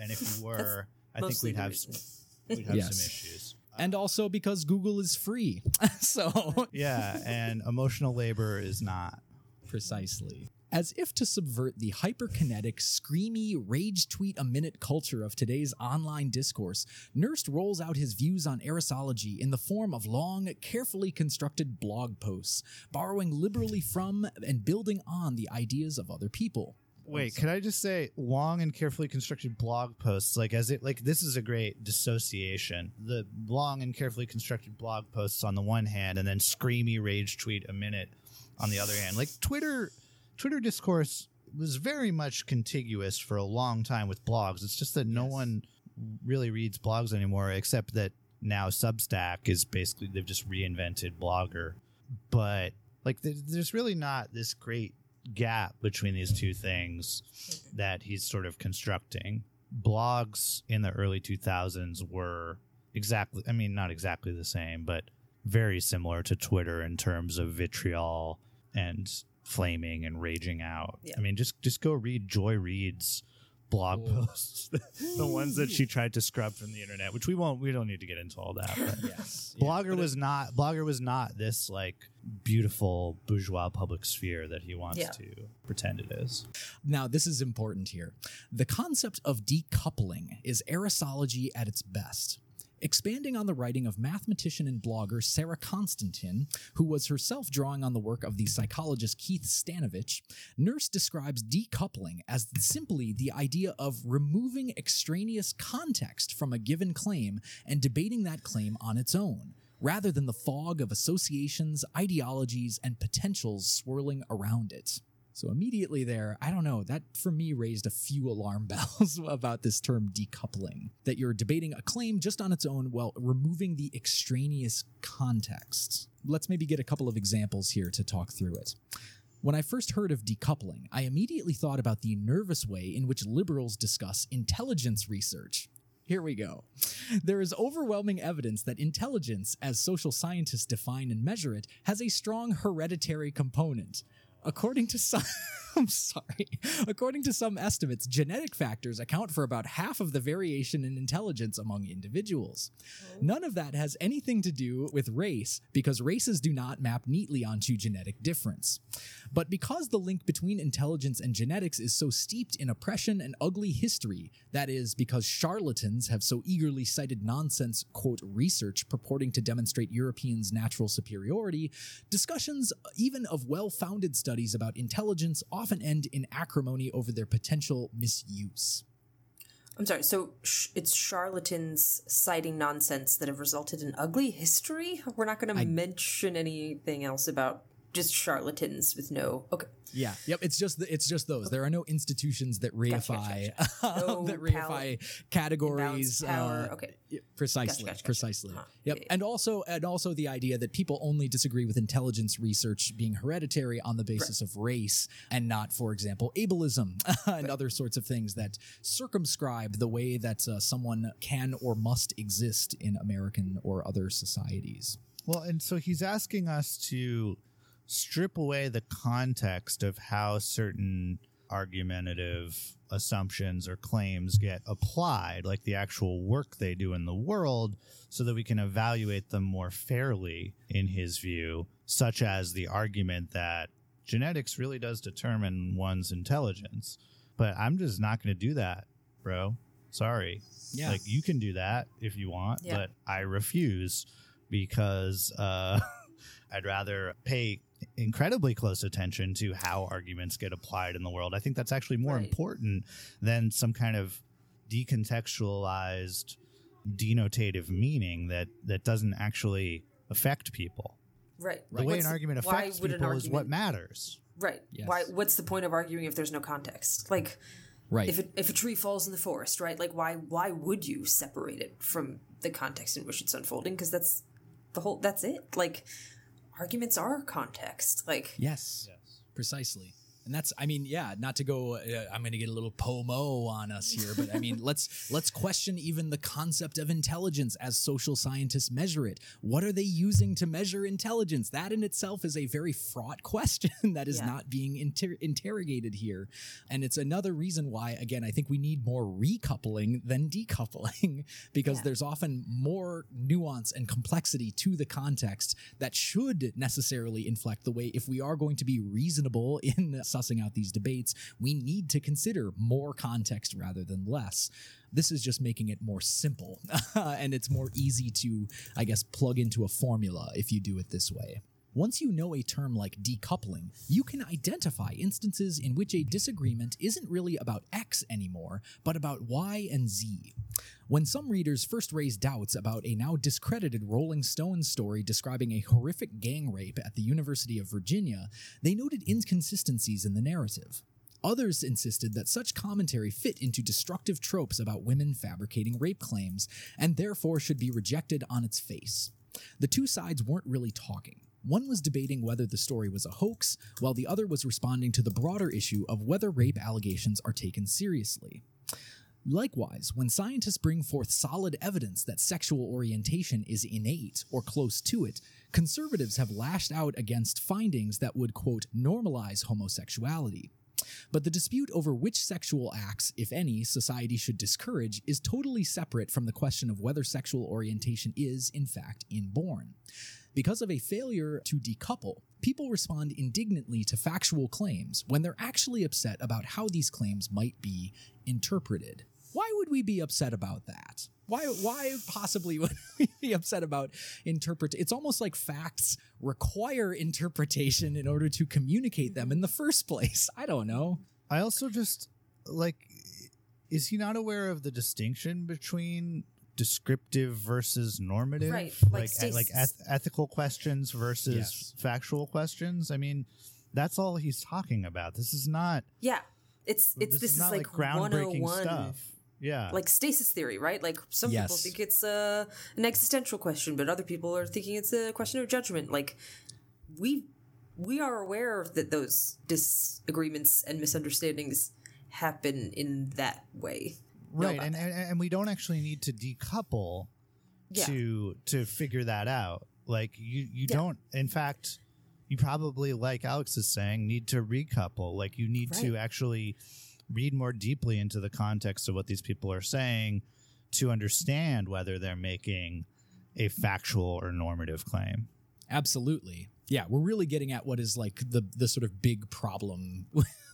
and if you were, I think we'd have reason. we'd have Yes. some issues. and also because Google is free. (laughs) so Yeah, and emotional labor is not. Precisely. As if to subvert the hyperkinetic, screamy, rage tweet a minute culture of today's online discourse, Nerst rolls out his views on erisology in the form of long, carefully constructed blog posts, borrowing liberally from and building on the ideas of other people. Wait, can I just say long and carefully constructed blog posts like as it like this is a great dissociation. The long and carefully constructed blog posts on the one hand and then screamy rage tweet a minute on the other hand. Like Twitter Twitter discourse was very much contiguous for a long time with blogs. It's just that no one really reads blogs anymore except that now Substack is basically they've just reinvented Blogger. But like there's really not this great gap between these two things that he's sort of constructing. Blogs in the early 2000s were exactly, I mean, not exactly the same, but very similar to Twitter in terms of vitriol and flaming and raging out. Yeah. I mean, just just go read Joy Reid's blog posts, (laughs) the ones that she tried to scrub from the internet, which we won't. We don't need to get into all that. But (laughs) Yes. Blogger was not. Blogger was not this like beautiful bourgeois public sphere that he wants Yeah. to pretend it is. Now, this is important here. The concept of decoupling is erisology at its best. Expanding on the writing of mathematician and blogger Sarah Constantin, who was herself drawing on the work of the psychologist Keith Stanovich, Nerst describes decoupling as simply the idea of removing extraneous context from a given claim and debating that claim on its own, rather than the fog of associations, ideologies, and potentials swirling around it. So immediately there, I don't know, that for me raised a few (laughs) alarm bells about this term decoupling. That you're debating a claim just on its own while removing the extraneous context. Let's maybe get a couple of examples here to talk through it. When I first heard of decoupling, I immediately thought about the nervous way in which liberals discuss intelligence research. Here we go. There is overwhelming evidence that intelligence, as social scientists define and measure it, has a strong hereditary component. According to some, (laughs) I'm sorry. According to some estimates, genetic factors account for about half of the variation in intelligence among individuals. Oh. None of that has anything to do with race because races do not map neatly onto genetic difference. But because the link between intelligence and genetics is so steeped in oppression and ugly history, that is, because charlatans have so eagerly cited nonsense, quote, research purporting to demonstrate Europeans' natural superiority, discussions even of well founded studies about intelligence often end in acrimony over their potential misuse. I'm sorry. So sh- it's charlatans citing nonsense that have resulted in ugly history. We're not going to mention anything else about just charlatans with no. Okay. Yeah. Yep. It's just the, it's just those. There are no institutions that Gotcha, reify gotcha, (laughs) No that power- reify categories. Imbalanced power. uh, Okay. precisely. Gotcha, gotcha, gotcha. precisely. Huh. Yep. Yeah, yeah. And also and also the idea that people only disagree with intelligence research being hereditary on the basis of race and not, for example, ableism (laughs) and other sorts of things that circumscribe the way that uh, someone can or must exist in American or other societies. Well, and so he's asking us to strip away the context of how certain argumentative assumptions or claims get applied, like the actual work they do in the world, so that we can evaluate them more fairly, in his view, such as the argument that genetics really does determine one's intelligence. But I'm just not going to do that, bro. Sorry. Yeah. Like, you can do that if you want, Yeah. but I refuse because uh, (laughs) I'd rather pay incredibly close attention to how arguments get applied in the world. I think that's actually more Right. important than some kind of decontextualized denotative meaning that that doesn't actually affect people. Right. The way What's an argument why affects would an people is what matters. Right. Yes. Why? What's the point of arguing if there's no context? Like, Right. if it, if a tree falls in the forest, right? Like, why why would you separate it from the context in which it's unfolding? Because that's the whole. That's it. Like, arguments are context. Like, Yes. yes. Precisely. And that's I mean, yeah, not to go uh, I'm going to get a little pomo on us here, but I mean, (laughs) let's let's question even the concept of intelligence as social scientists measure it. What are they using to measure intelligence? That in itself is a very fraught question (laughs) that is Yeah. not being inter- interrogated here. And it's another reason why again, I think we need more recoupling than decoupling (laughs) because Yeah. there's often more nuance and complexity to the context that should necessarily inflect the way if we are going to be reasonable in sussing out these debates we need to consider more context rather than less. This is just making it more simple (laughs) and it's more easy to i guess plug into a formula if you do it this way once you know a term like decoupling, you can identify instances in which a disagreement isn't really about X anymore, but about Y and Z. When some readers first raised doubts about a now discredited Rolling Stone story describing a horrific gang rape at the University of Virginia, they noted inconsistencies in the narrative. Others insisted that such commentary fit into destructive tropes about women fabricating rape claims, and therefore should be rejected on its face. The two sides weren't really talking. One was debating whether the story was a hoax, while the other was responding to the broader issue of whether rape allegations are taken seriously. Likewise, when scientists bring forth solid evidence that sexual orientation is innate or close to it, conservatives have lashed out against findings that would, quote, normalize homosexuality. But the dispute over which sexual acts, if any, society should discourage is totally separate from the question of whether sexual orientation is, in fact, inborn. Because of a failure to decouple, people respond indignantly to factual claims when they're actually upset about how these claims might be interpreted. Why would we be upset about that? Why why possibly (laughs) would we be upset about interpret it's almost like facts require interpretation in order to communicate them in the first place. I don't know. I also just like is he not aware of the distinction between descriptive versus normative Right, like like like eth- ethical questions versus Yes. factual questions i mean that's all he's talking about this is not Yeah. It's it's this, is is, not like, like groundbreaking stuff yeah like stasis theory, right? Like some Yes. people think it's uh, an existential question, but other people are thinking it's a question of judgment. Like we we are aware that those disagreements and misunderstandings happen in that way. Know right and, and and we don't actually need to decouple Yeah. to to figure that out like you you Yeah. don't in fact you probably like alex is saying need to recouple like you need to actually read more deeply into the context of what these people are saying to understand whether they're making a factual or normative claim Absolutely. Yeah, we're really getting at what is like the the sort of big problem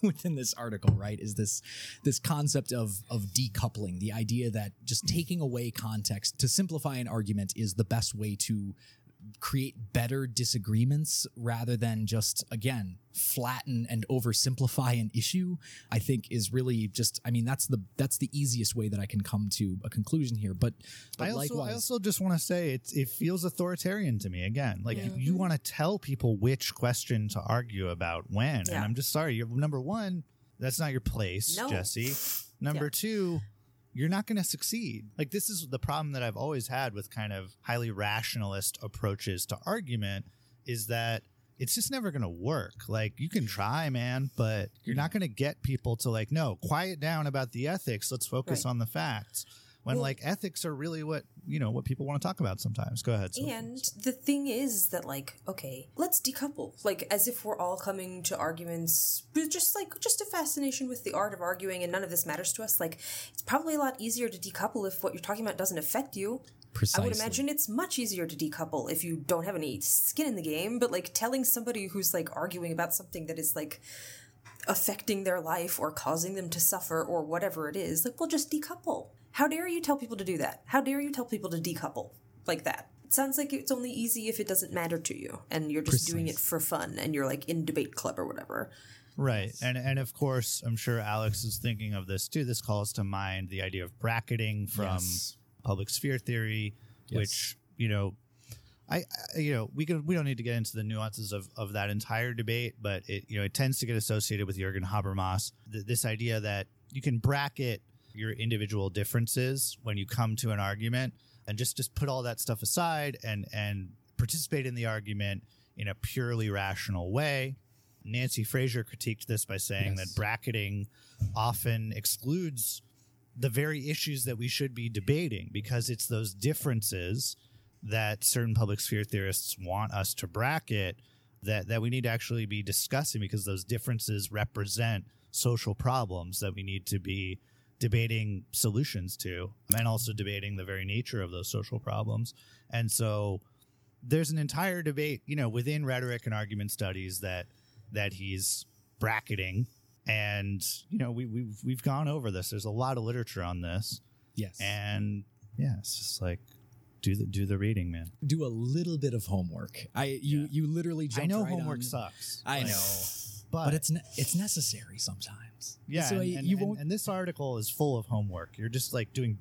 (laughs) within this article, right? Is this this concept of of decoupling, the idea that just taking away context to simplify an argument is the best way to create better disagreements rather than just again flatten and oversimplify an issue i think is really just i mean that's the that's the easiest way that i can come to a conclusion here but, but I also, likewise I also just want to say it, it feels authoritarian to me again. Like you, you want to tell people which question to argue about when. And I'm just sorry. You're, number one, that's not your place, No. Jesse. Number Yeah. two, you're not going to succeed. Like this is the problem that I've always had with kind of highly rationalist approaches to argument is that it's just never going to work. Like you can try, man, but you're not going to get people to like, no, quiet down about the ethics. Let's focus Right. on the facts. When Well- like ethics are really what, you know, what people want to talk about sometimes. Go ahead. Sophie. And the thing is that, like, okay, let's decouple. Like, as if we're all coming to arguments with just like just a fascination with the art of arguing, and none of this matters to us. Like, it's probably a lot easier to decouple if what you're talking about doesn't affect you. precisely I would imagine it's much easier to decouple if you don't have any skin in the game. But like, telling somebody who's like arguing about something that is like affecting their life or causing them to suffer or whatever it is, like, well, just decouple. How dare you tell people to do that? How dare you tell people to decouple like that? It sounds like it's only easy if it doesn't matter to you and you're just doing it for fun and you're like in debate club or whatever. Right. And and of course, I'm sure Alex is thinking of this too. This calls to mind the idea of bracketing from Yes. public sphere theory, Yes. which, you know, I, I you know, we can we don't need to get into the nuances of, of that entire debate, but it you know, it tends to get associated with Jürgen Habermas. Th- this idea that you can bracket your individual differences when you come to an argument and just just put all that stuff aside and and participate in the argument in a purely rational way. Nancy Fraser critiqued this by saying Yes. that bracketing often excludes the very issues that we should be debating because it's those differences that certain public sphere theorists want us to bracket that, that we need to actually be discussing because those differences represent social problems that we need to be debating solutions to and also debating the very nature of those social problems. And so there's an entire debate, you know, within rhetoric and argument studies that that he's bracketing. And you know we we've we've gone over this. There's a lot of literature on this. Yes. And yeah it's just like do the do the reading man. Do a little bit of homework. I you Yeah. you literally i know right homework on- sucks. I know but, but it's ne- it's necessary sometimes. Yeah so and, and- you won't and this article is full of homework. You're just like doing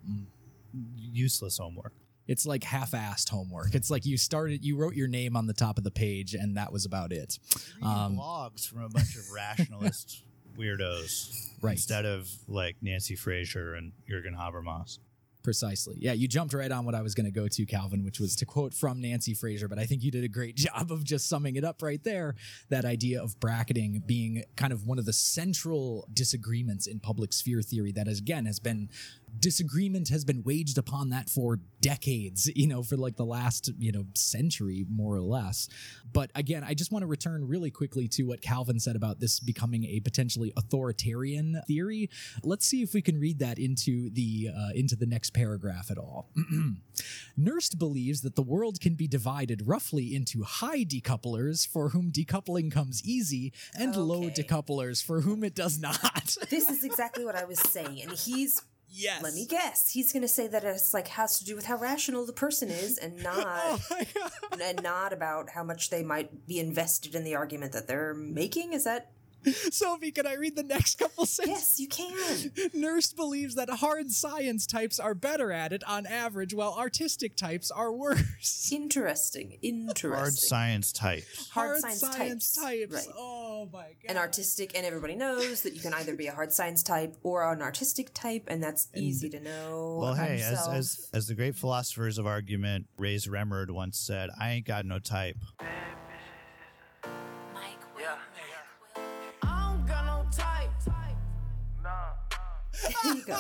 useless homework. It's like half-assed homework. It's like you started you wrote your name on the top of the page and that was about it. Um, blogs from a bunch of (laughs) rationalist weirdos Right. instead of like nancy fraser and jürgen habermas Precisely. Yeah, you jumped right on what I was going to go to, Calvin, which was to quote from Nancy Fraser, but I think you did a great (laughs) job of just summing it up right there. That idea of bracketing being kind of one of the central disagreements in public sphere theory that, again, has been disagreement has been waged upon that for decades, you know, for like the last, you know, century more or less. But again, I just want to return really quickly to what Calvin said about this becoming a potentially authoritarian theory. Let's see if we can read that into the uh, into the next paragraph at all. (clears throat) Nerst believes that the world can be divided roughly into high decouplers for whom decoupling comes easy and low decouplers for whom it does not. (laughs) This is exactly what I was saying, and he's. Yes. Let me guess. He's going to say that it's like has to do with how rational the person is, and (laughs) oh not Oh and not about how much they might be invested in the argument that they're making. Is that (laughs) Sophie, can I read the next couple sentences? yes? You can. Nerst believes that hard science types are better at it on average, while artistic types are worse. (laughs) Interesting. Interesting. Hard science type. Hard science types. Right. Oh my god. An artistic, and everybody knows that you can either be a hard science type or an artistic type, and that's easy to know. Well, hey, as, as as the great philosophers of argument, Rae Sremmurd once said, "I ain't got no type." There you go.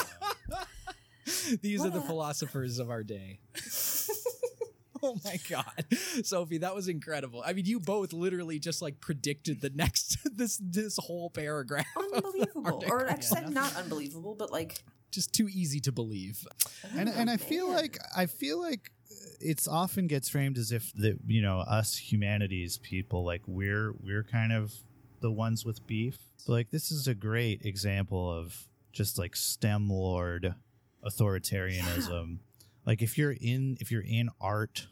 These are the philosophers of our day. (laughs) oh my god. Sophie, that was incredible. I mean, you both literally just like predicted the next (laughs) this this whole paragraph. Unbelievable, or article. I said not unbelievable, but like just too easy to believe. and and I feel like I feel like it's often gets framed as if the you know us humanities people like we're we're kind of the ones with beef. So like this is a great example of just like STEM lord authoritarianism. (sighs) Like if you're in if you're in art,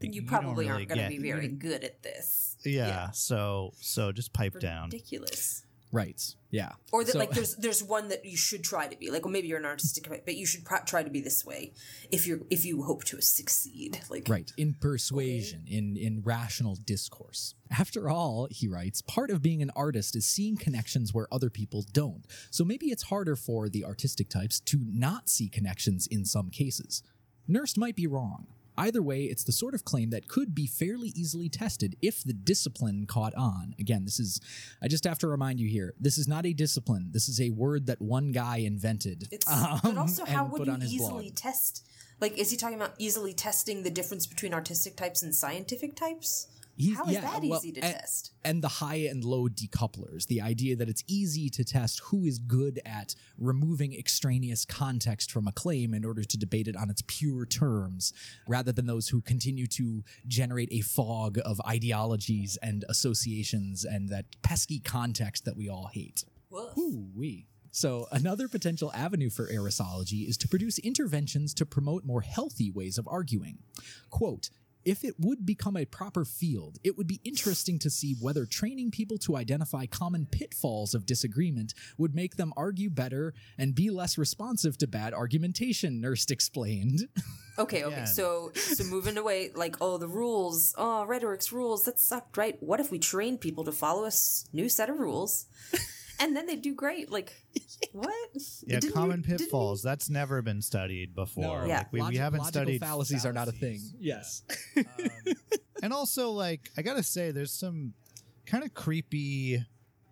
you don't probably really aren't going to be very good at this. Yeah, so so just pipe down. Ridiculous. Right. Yeah. Or that So- like there's there's one that you should try to be like well maybe you're an artistic but you should pro- try to be this way if you're if you hope to succeed like Right, in persuasion, in in rational discourse. After all, he writes, part of being an artist is seeing connections where other people don't. So maybe it's harder for the artistic types to not see connections in some cases. Nerst might be wrong. Either way, it's the sort of claim that could be fairly easily tested if the discipline caught on. Again, this is, I just have to remind you here, this is not a discipline. This is a word that one guy invented. It's (laughs) um, but also how and would you easily blog. test like is he talking about easily testing the difference between artistic types and scientific types? He's- How is yeah, that well, easy to and- test? and the high and low decouplers the idea that it's easy to test who is good at removing extraneous context from a claim in order to debate it on its pure terms rather than those who continue to generate a fog of ideologies and associations and that pesky context that we all hate Woof. Ooh, wee. So, another potential avenue for erisology is to produce interventions to promote more healthy ways of arguing. Quote, if it would become a proper field, it would be interesting to see whether training people to identify common pitfalls of disagreement would make them argue better and be less responsive to bad argumentation, Nerst explained. (laughs) Okay, okay. Again. So so moving away like oh the rules, oh rhetoric's rules, that sucked, right? What if we train people to follow a s- new set of rules? And then they do great. Like (laughs) what? Yeah, Didn't common you- didn't pitfalls. That's never been studied before. Yeah. Like, we, we haven't studied fallacies are not a thing. fallacies. Yes. Um, and also like i gotta say there's some kind of creepy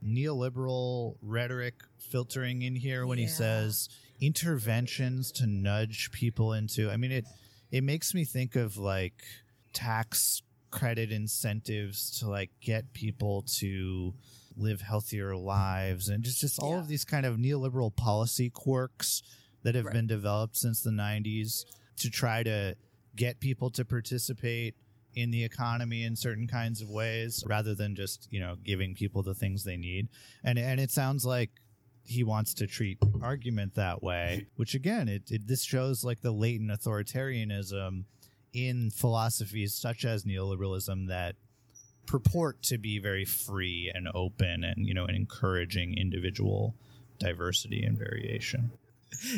neoliberal rhetoric filtering in here when he says interventions to nudge people into i mean it it makes me think of like tax credit incentives to like get people to live healthier lives and just just all Yeah. of these kind of neoliberal policy quirks that have Right. been developed since the 90s to try to get people to participate in the economy in certain kinds of ways rather than just you know giving people the things they need and and it sounds like he wants to treat argument that way which again it, it this shows like the latent authoritarianism in philosophies such as neoliberalism that purport to be very free and open and you know and encouraging individual diversity and variation.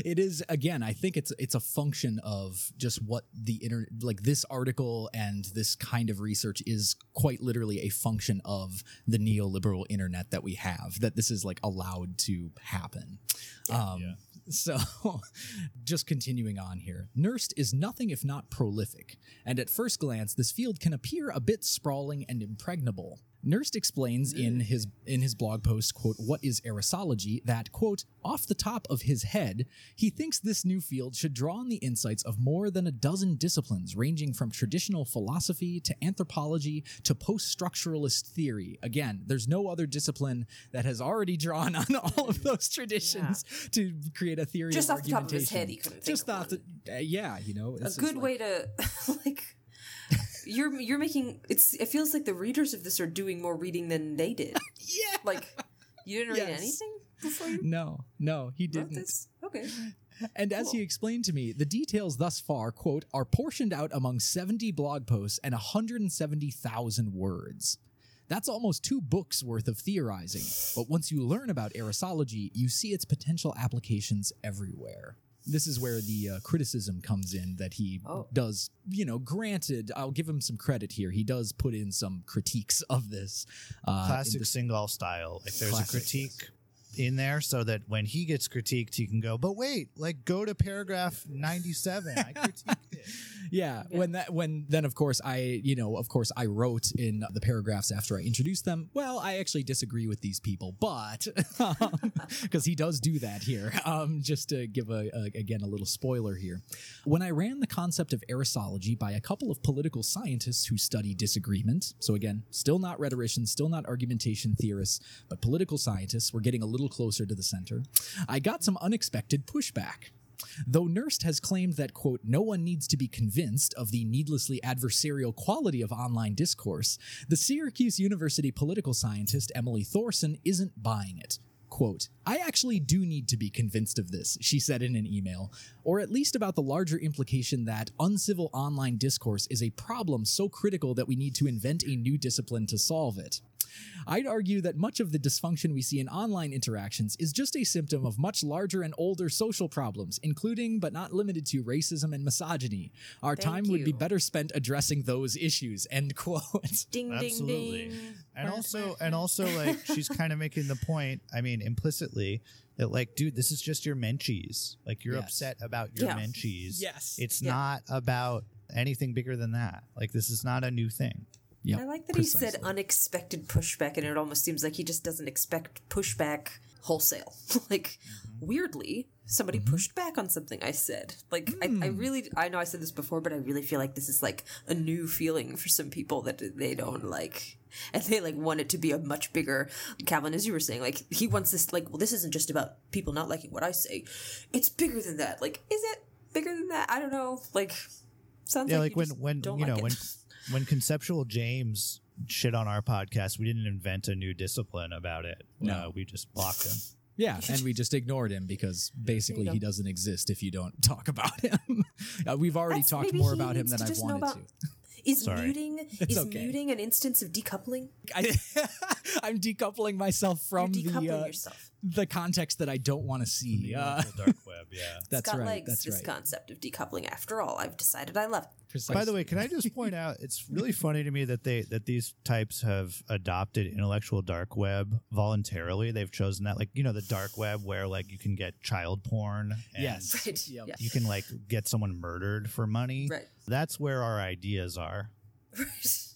It is again i think it's it's a function of just what the internet like this article and this kind of research is quite literally a function of the neoliberal internet that we have that this is like allowed to happen. Um so (laughs) just continuing on here. Nerst is nothing if not prolific and at first glance this field can appear a bit sprawling and impregnable Nerst explains in his in his blog post, quote, what is erisology, that, quote, off the top of his head, he thinks this new field should draw on the insights of more than a dozen disciplines ranging from traditional philosophy to anthropology to post-structuralist theory. Again, there's no other discipline that has already drawn on (laughs) all of those traditions to create a theory Just of off the top of his head, he couldn't think Just of off the, uh, yeah, you know, a good like- way to (laughs) like you're you're making it's it feels like the readers of this are doing more reading than they did (laughs) Yeah. like you didn't read Yes. anything before you No, no, he didn't. this okay And as he explained to me, the details thus far, quote, are portioned out among 70 blog posts and 170,000 words. That's almost two books worth of theorizing. But once you learn about erisology, you see its potential applications everywhere. This is where the uh, criticism comes in that he Oh. does, you know, granted, I'll give him some credit here. He does put in some critiques of this. Uh, Classic this- Singal style. If there's Classic, a critique in there so that when he gets critiqued, he can go, but wait, like go to paragraph 97. I (laughs) critiqued it. yeah, when that when then of course I you know of course I wrote in the paragraphs after I introduced them. Well, I actually disagree with these people, but (laughs) because he does do that here. Um, just to give a, a again a little spoiler here, when I ran the concept of erisology by a couple of political scientists who study disagreement. So again, still not rhetoricians, still not argumentation theorists, but political scientists. We're getting a little closer to the center. I got some unexpected pushback. Though Nerst has claimed that, quote, no one needs to be convinced of the needlessly adversarial quality of online discourse, the Syracuse University political scientist Emily Thorson isn't buying it. Quote, I actually do need to be convinced of this, she said in an email, or at least about the larger implication that uncivil online discourse is a problem so critical that we need to invent a new discipline to solve it. I'd argue that much of the dysfunction we see in online interactions is just a symptom of much larger and older social problems, including but not limited to racism and misogyny. Our Thank time would be better spent addressing those issues. End (laughs) quote. ding Absolutely. ding ding And also, and also, like she's kind of making the point. I mean, implicitly that, like, dude, this is just your menchies. Like, you're Yes. upset about your Yeah. menchies. Yes. it's Yeah. not about anything bigger than that. Like, this is not a new thing. Yep, I like that he said unexpected pushback, and it almost seems like he just doesn't expect pushback wholesale. (laughs) like, Mm-hmm. weirdly, somebody pushed back on something I said. Like, I, I Hmm. really, I know I said this before, but I really feel like this is like a new feeling for some people that they don't like. (laughs) And they like want it to be a much bigger Calvin, as you were saying. Like he wants this. Like, well, this isn't just about people not liking what I say. It's bigger than that. Like, is it bigger than that? I don't know. Like, sounds Yeah, like, like you when when you know like when it. when (laughs) conceptual James shit on our podcast, we didn't invent a new discipline about it. No. Uh, we just blocked him. Yeah, and we just ignored him because basically he doesn't exist if you don't (laughs) talk about him. (laughs) Uh, we've already That's- talked more about him than I've wanted about- to. (laughs) Is Sorry. muting is okay. muting an instance of decoupling? I, I'm decoupling myself from You're decoupling the uh, yourself. The context that I don't want to see. Uh, dark (laughs) web, yeah. that's It's right. legs, that's this right. concept of decoupling. After all, I've decided I love it. By the way, can I just point out it's really funny to me that they that these types have adopted intellectual dark web voluntarily. They've chosen that, like you know, the dark web where like you can get child porn. And Yes. Right. Yep. Yeah. You can like get someone murdered for money. Right. That's where our ideas are.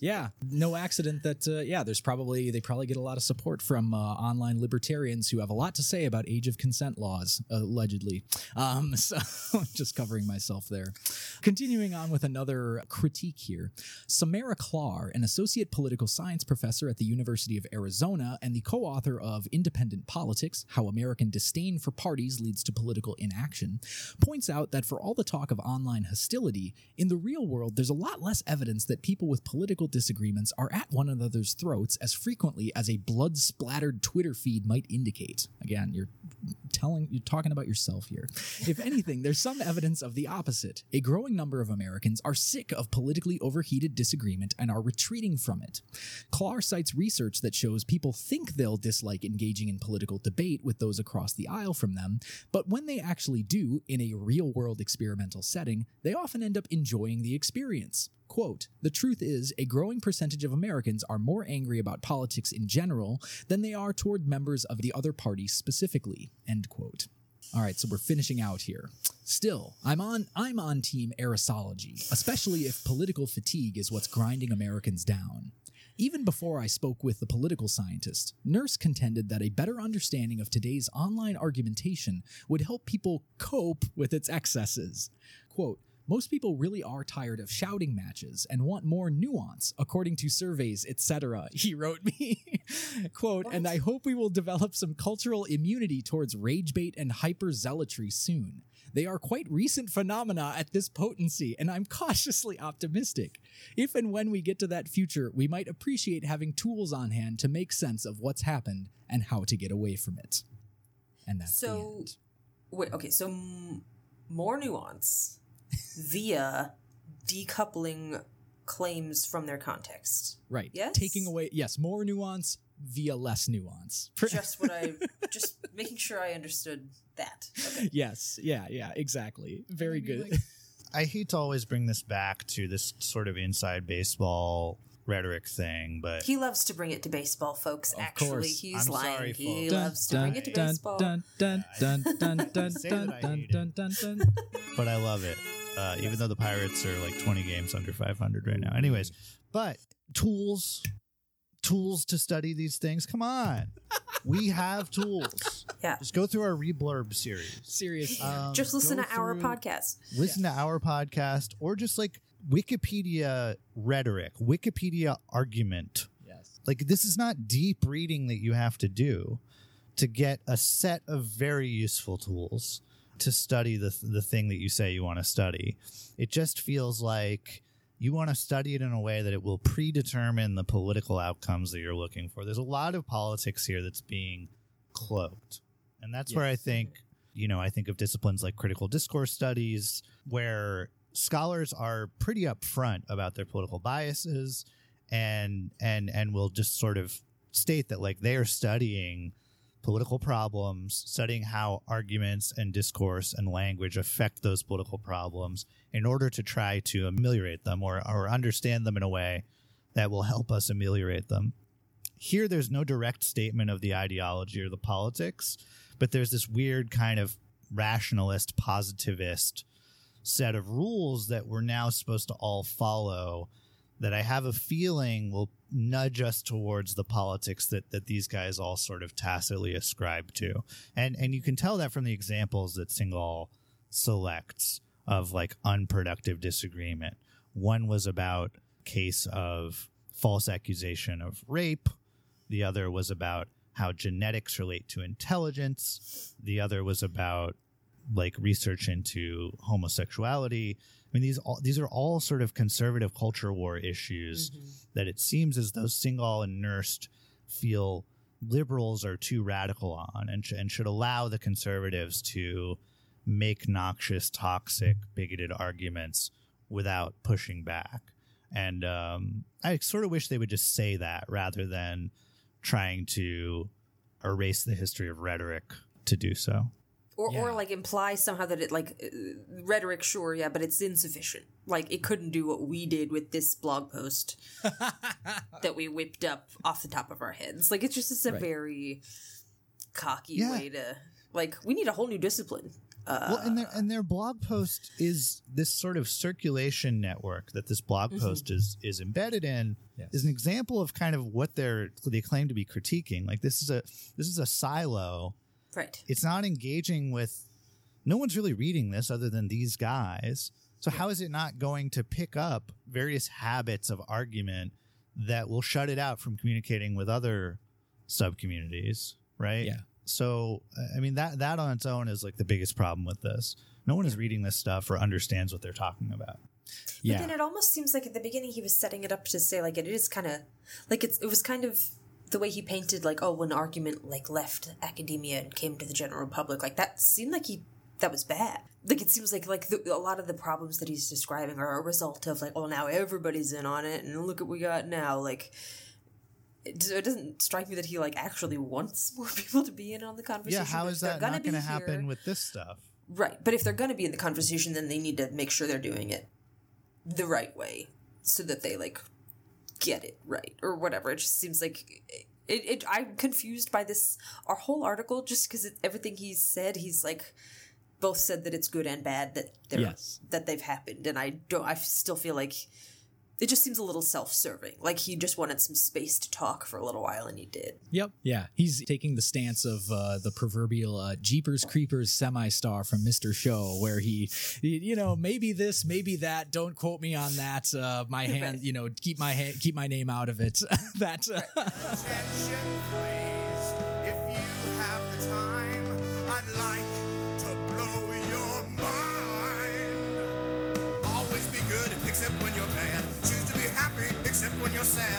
Yeah, no accident that uh, yeah, there's probably they probably get a lot of support from uh, online libertarians who have a lot to say about age of consent laws allegedly. Um, (laughs) so just covering myself there. Continuing on with another critique here, Samara Klar, an associate political science professor at the University of Arizona and the co-author of Independent Politics: How American Disdain for Parties Leads to Political Inaction, points out that for all the talk of online hostility, in the real world there's a lot less evidence that people with political disagreements are at one another's throats as frequently as a blood splattered Twitter feed might indicate. Again, you're telling you're talking about yourself here. If anything, there's some evidence of the opposite. A growing number of Americans are sick of politically overheated disagreement and are retreating from it. Klar cites research that shows people think they'll dislike engaging in political debate with those across the aisle from them, but when they actually do in a real-world experimental setting, they often end up enjoying the experience. Quote, the truth is, a growing percentage of Americans are more angry about politics in general than they are toward members of the other party specifically. End quote. All right, so we're finishing out here. Still, I'm on I'm on team erisology, especially if political fatigue is what's grinding Americans down. Even before I spoke with the political scientist, Nerst contended that a better understanding of today's online argumentation would help people cope with its excesses. Quote, most people really are tired of shouting matches and want more nuance, according to surveys, etc. (laughs) He wrote me. Quote, and I hope we will develop some cultural immunity towards rage bait and hyper zealotry soon. They are quite recent phenomena at this potency, and I'm cautiously optimistic. If and when we get to that future, we might appreciate having tools on hand to make sense of what's happened and how to get away from it. And that's the So, wait, okay, so m- more nuance via decoupling claims from their context. Right. Yes? Taking away, yes, more nuance via less nuance. (laughs) Just what I, just making sure I understood that. Okay. yes. Yeah. Yeah. Exactly. Very good. I hate to always bring this back to this sort of inside baseball rhetoric thing, but He loves to bring it to baseball, folks. Actually, course. he's I'm lying. sorry, he folks. loves to bring it to baseball. Dun, dun, dun, dun, dun, dun, dun, hate dun, it. dun, dun. but I love it. Uh, even though the Pirates are like 20 games under 500 right now. Anyways, but tools, tools to study these things. Come on, we have tools. Yeah. Just go through our reblurb series. Seriously. Um, Just listen go to our podcast. Listen to our podcast, or just like Wikipedia rhetoric, Wikipedia argument. yes. Like this is not deep reading that you have to do to get a set of very useful tools to study the the thing that you say you want to study. It just feels like you want to study it in a way that it will predetermine the political outcomes that you're looking for. There's a lot of politics here that's being cloaked. And that's where I think, you know, I think of disciplines like critical discourse studies where scholars are pretty upfront about their political biases and and and will just sort of state that like they are studying political problems, studying how arguments and discourse and language affect those political problems in order to try to ameliorate them or, or understand them in a way that will help us ameliorate them. Here, there's no direct statement of the ideology or the politics, but there's this weird kind of rationalist, positivist set of rules that we're now supposed to all follow that I have a feeling will nudge us towards the politics that, that these guys all sort of tacitly ascribe to. And and you can tell that from the examples that Singal selects of like unproductive disagreement. One was about case of false accusation of rape. The other was about how genetics relate to intelligence. The other was about like research into homosexuality. I mean, these all, these are all sort of conservative culture war issues that it seems as though Singal and Nerst feel liberals are too radical on and, sh- and should allow the conservatives to make noxious, toxic, bigoted arguments without pushing back. And um, I sort of wish they would just say that rather than trying to erase the history of rhetoric to do so. Or, or like imply somehow that it like uh, rhetoric sure yeah but it's insufficient like it couldn't do what we did with this blog post (laughs) that we whipped up off the top of our heads like it's just it's a Right. very cocky Yeah. way to like we need a whole new discipline uh, well, and their and their blog post is this sort of circulation network that this blog post is is embedded in. Yes. Is an example of kind of what they're they claim to be critiquing. Like this is a this is a silo. Right It's not engaging with. No one's really reading this other than these guys. So how is it not going to pick up various habits of argument that will shut it out from communicating with other sub communities? Right. Yeah. So I mean that that on its own is like the biggest problem with this. No one is reading this stuff or understands what they're talking about. But Yeah. then it almost seems like at the beginning he was setting it up to say like it is kind of like it's it was kind of the way he painted like oh when argument like left academia and came to the general public like that seemed like he that was bad. Like it seems like like the, a lot of the problems that he's describing are a result of like oh now everybody's in on it and look what we got now like. It, so it doesn't strike me that he like actually wants (laughs) more people to be in on the conversation. Yeah, how is that gonna not going to happen here- with this stuff? Right. But if they're going to be in the conversation, then they need to make sure they're doing it the right way so that they like get it right or whatever. It just seems like it, it I'm confused by this our whole article just cuz everything he's said he's like both said that it's good and bad that they're Yes. that they've happened and I don't I still feel like it just seems a little self-serving. Like he just wanted some space to talk for a little while, and he did. Yep. Yeah. He's taking the stance of uh, the proverbial uh, Jeepers Creepers semi star from Mr. Show, where he, he- you know, maybe this, maybe that. Don't quote me on that. Uh, my (laughs) hand, you know, keep my hand, keep my name out of it. (laughs) that.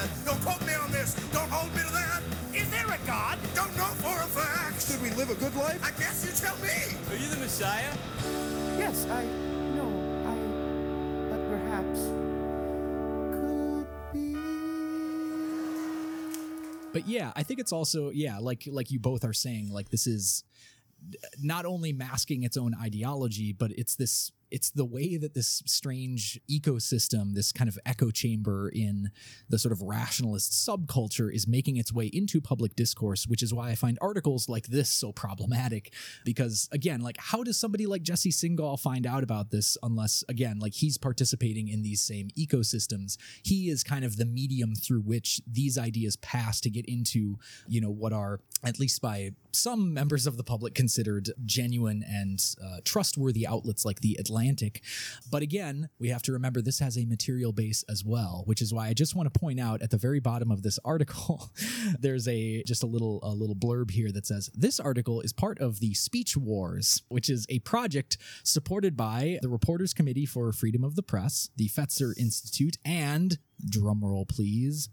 When. Don't quote me on this. Don't hold me to that. Is there a God? Don't know for a fact. Should we live a good life? I guess you tell me. Are you the Messiah? Yes, I know. I. But perhaps. Could be. but yeah, I think it's also yeah, like like you both are saying, like this is not only masking its own ideology, but it's this it's the way that this strange ecosystem, this kind of echo chamber in the sort of rationalist subculture is making its way into public discourse, which is why I find articles like this so problematic. Because again, like how does somebody like Jesse Singal find out about this unless again, like he's participating in these same ecosystems? He is kind of the medium through which these ideas pass to get into, you know, what are at least by some members of the public considered genuine and uh, trustworthy outlets like the Atlantic. But again, we have to remember this has a material base as well, which is why I just want to point out at the very bottom of this (laughs) article, there's a just a little a little blurb here that says this article is part of the Speech Wars, which is a project supported by the Reporters Committee for Freedom of the Press, the Fetzer Institute, and drumroll please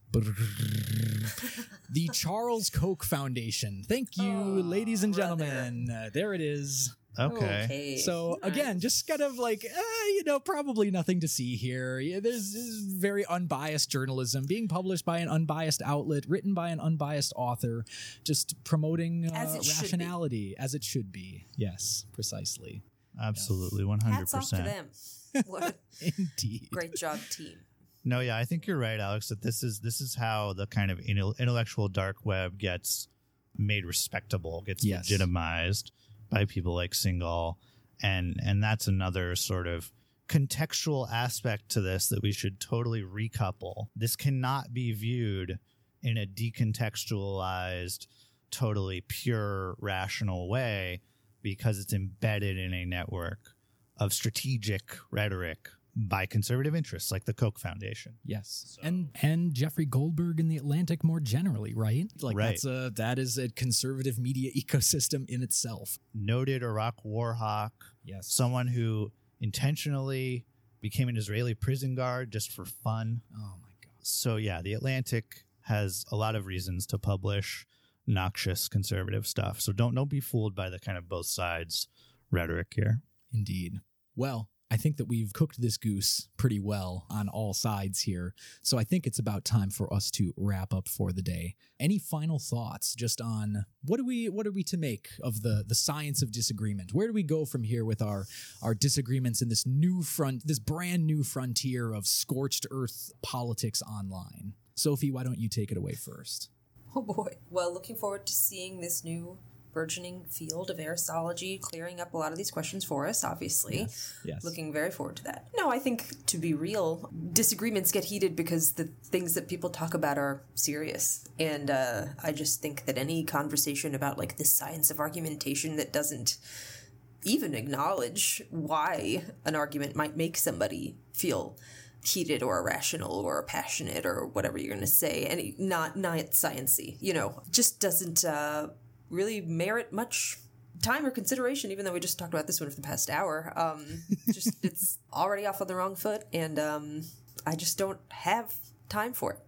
the (laughs) Charles Koch Foundation. Thank you, ladies and gentlemen. Uh, there it is. Okay. So again, just kind of like uh, you know, probably nothing to see here. Yeah, there's, there's very unbiased journalism being published by an unbiased outlet, written by an unbiased author, just promoting uh, As it should be. rationality as it should be. Yes, precisely. Absolutely, one hundred Hats off to percent. them. (laughs) What Indeed. great job, team. No, yeah, I think you're right, Alex. That this is this is how the kind of intellectual dark web gets made respectable, gets Yes. legitimized by people like Singal, and and that's another sort of contextual aspect to this that we should totally recouple. This cannot be viewed in a decontextualized, totally pure, rational way because it's embedded in a network of strategic rhetoric by conservative interests like the Koch Foundation. Yes, and and Jeffrey Goldberg in the Atlantic more generally, right? Like Right. that's a that is a conservative media (laughs) ecosystem in itself. Noted Iraq war hawk, Yes. someone who intentionally became an Israeli prison guard just for fun. Oh my god. So yeah, the Atlantic has a lot of reasons to publish noxious conservative stuff. So don't don't be fooled by the kind of both sides rhetoric here. Indeed. Well, I think that we've cooked this goose pretty well on all sides here. So I think it's about time for us to wrap up for the day. Any final thoughts just on what do we what are we to make of the the science of disagreement? Where do we go from here with our our disagreements in this new front this brand new frontier of scorched earth politics online? Sophie, why don't you take it away first? Oh boy. Well, looking forward to seeing this new burgeoning field of erisology clearing up a lot of these questions for us, obviously. Yes. Looking very forward to that. No, I think to be real, disagreements get heated because the things that people talk about are serious. And uh, I just think that any conversation about like the science of argumentation that doesn't even acknowledge why an argument might make somebody feel heated or irrational or passionate or whatever you're going to say and not not sciency you know just doesn't uh, really merit much time or consideration even though we just talked about this one for the past hour um just (laughs) it's already off on the wrong foot and um i just don't have time for it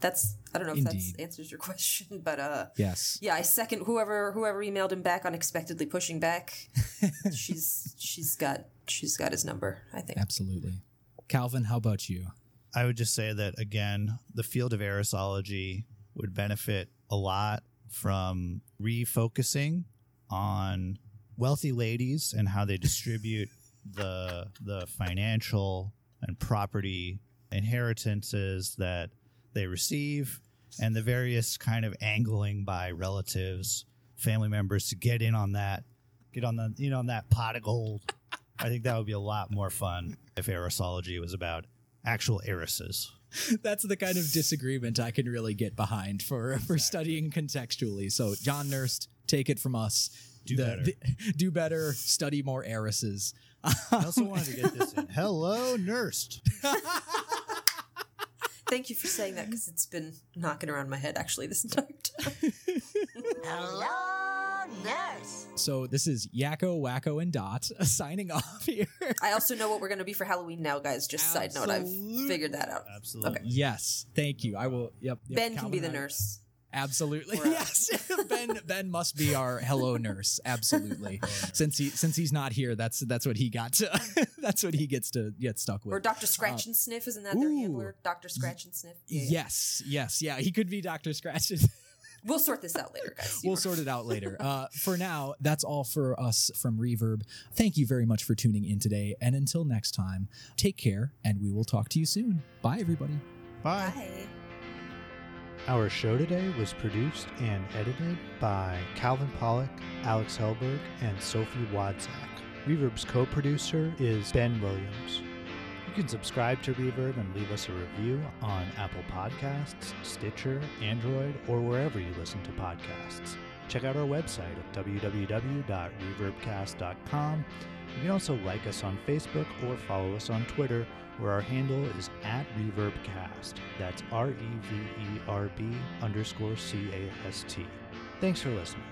that's i don't know if that answers your question but uh Yes. yeah, I second whoever whoever emailed him back unexpectedly pushing back. (laughs) she's she's got she's got his number. I think. Absolutely. Calvin, how about you? I would just say that again, the field of erisology would benefit a lot from refocusing on wealthy ladies and how they distribute (laughs) the the financial and property inheritances that they receive and the various kind of angling by relatives, family members to get in on that, get on the you know on that pot of gold. I think that would be a lot more fun if erisology was about actual heiresses. (laughs) That's the kind of disagreement I can really get behind for for studying contextually. So, John Nerst, take it from us. Do better. (laughs) do better. Study more heiresses. I also wanted to get this in. (laughs) Hello, Nerst. Thank you for saying that because it's been knocking around my head actually this entire time. Hello, nurse. So this is Yakko, Wakko, and Dot (laughs) signing off here. I also know what we're going to be for Halloween now, guys. Just side note, I've figured that out. Absolutely. Okay. yes, thank you. I will. Yep. yep, Ben can be the and I- nurse. Absolutely. Yes. (laughs) ben Ben must be our hello nurse. Absolutely. (laughs) since he since he's not here, that's that's what he got to that's what he gets to get stuck with. Or Dr. Scratch and uh, Sniff, isn't that their ooh. handler? Dr. Scratchansniff? Yeah, yeah. Yes, yes, yeah. He could be Dr. Scratch. We'll sort this out later, guys. we'll sort it out later. Uh, for now, that's all for us from Reverb. Thank you very much for tuning in today. And until next time, take care and we will talk to you soon. Bye, everybody. Bye. Bye. Our show today was produced and edited by Calvin Pollak, Alex Helberg, and Sophie Wodzak. Reverb's co producer is Ben Williams. You can subscribe to Reverb and leave us a review on Apple Podcasts, Stitcher, Android, or wherever you listen to podcasts. Check out our website at www.reverbcast.com. You can also like us on Facebook or follow us on Twitter, where our handle is at ReverbCast. That's R E V E R B underscore C A S T. Thanks for listening.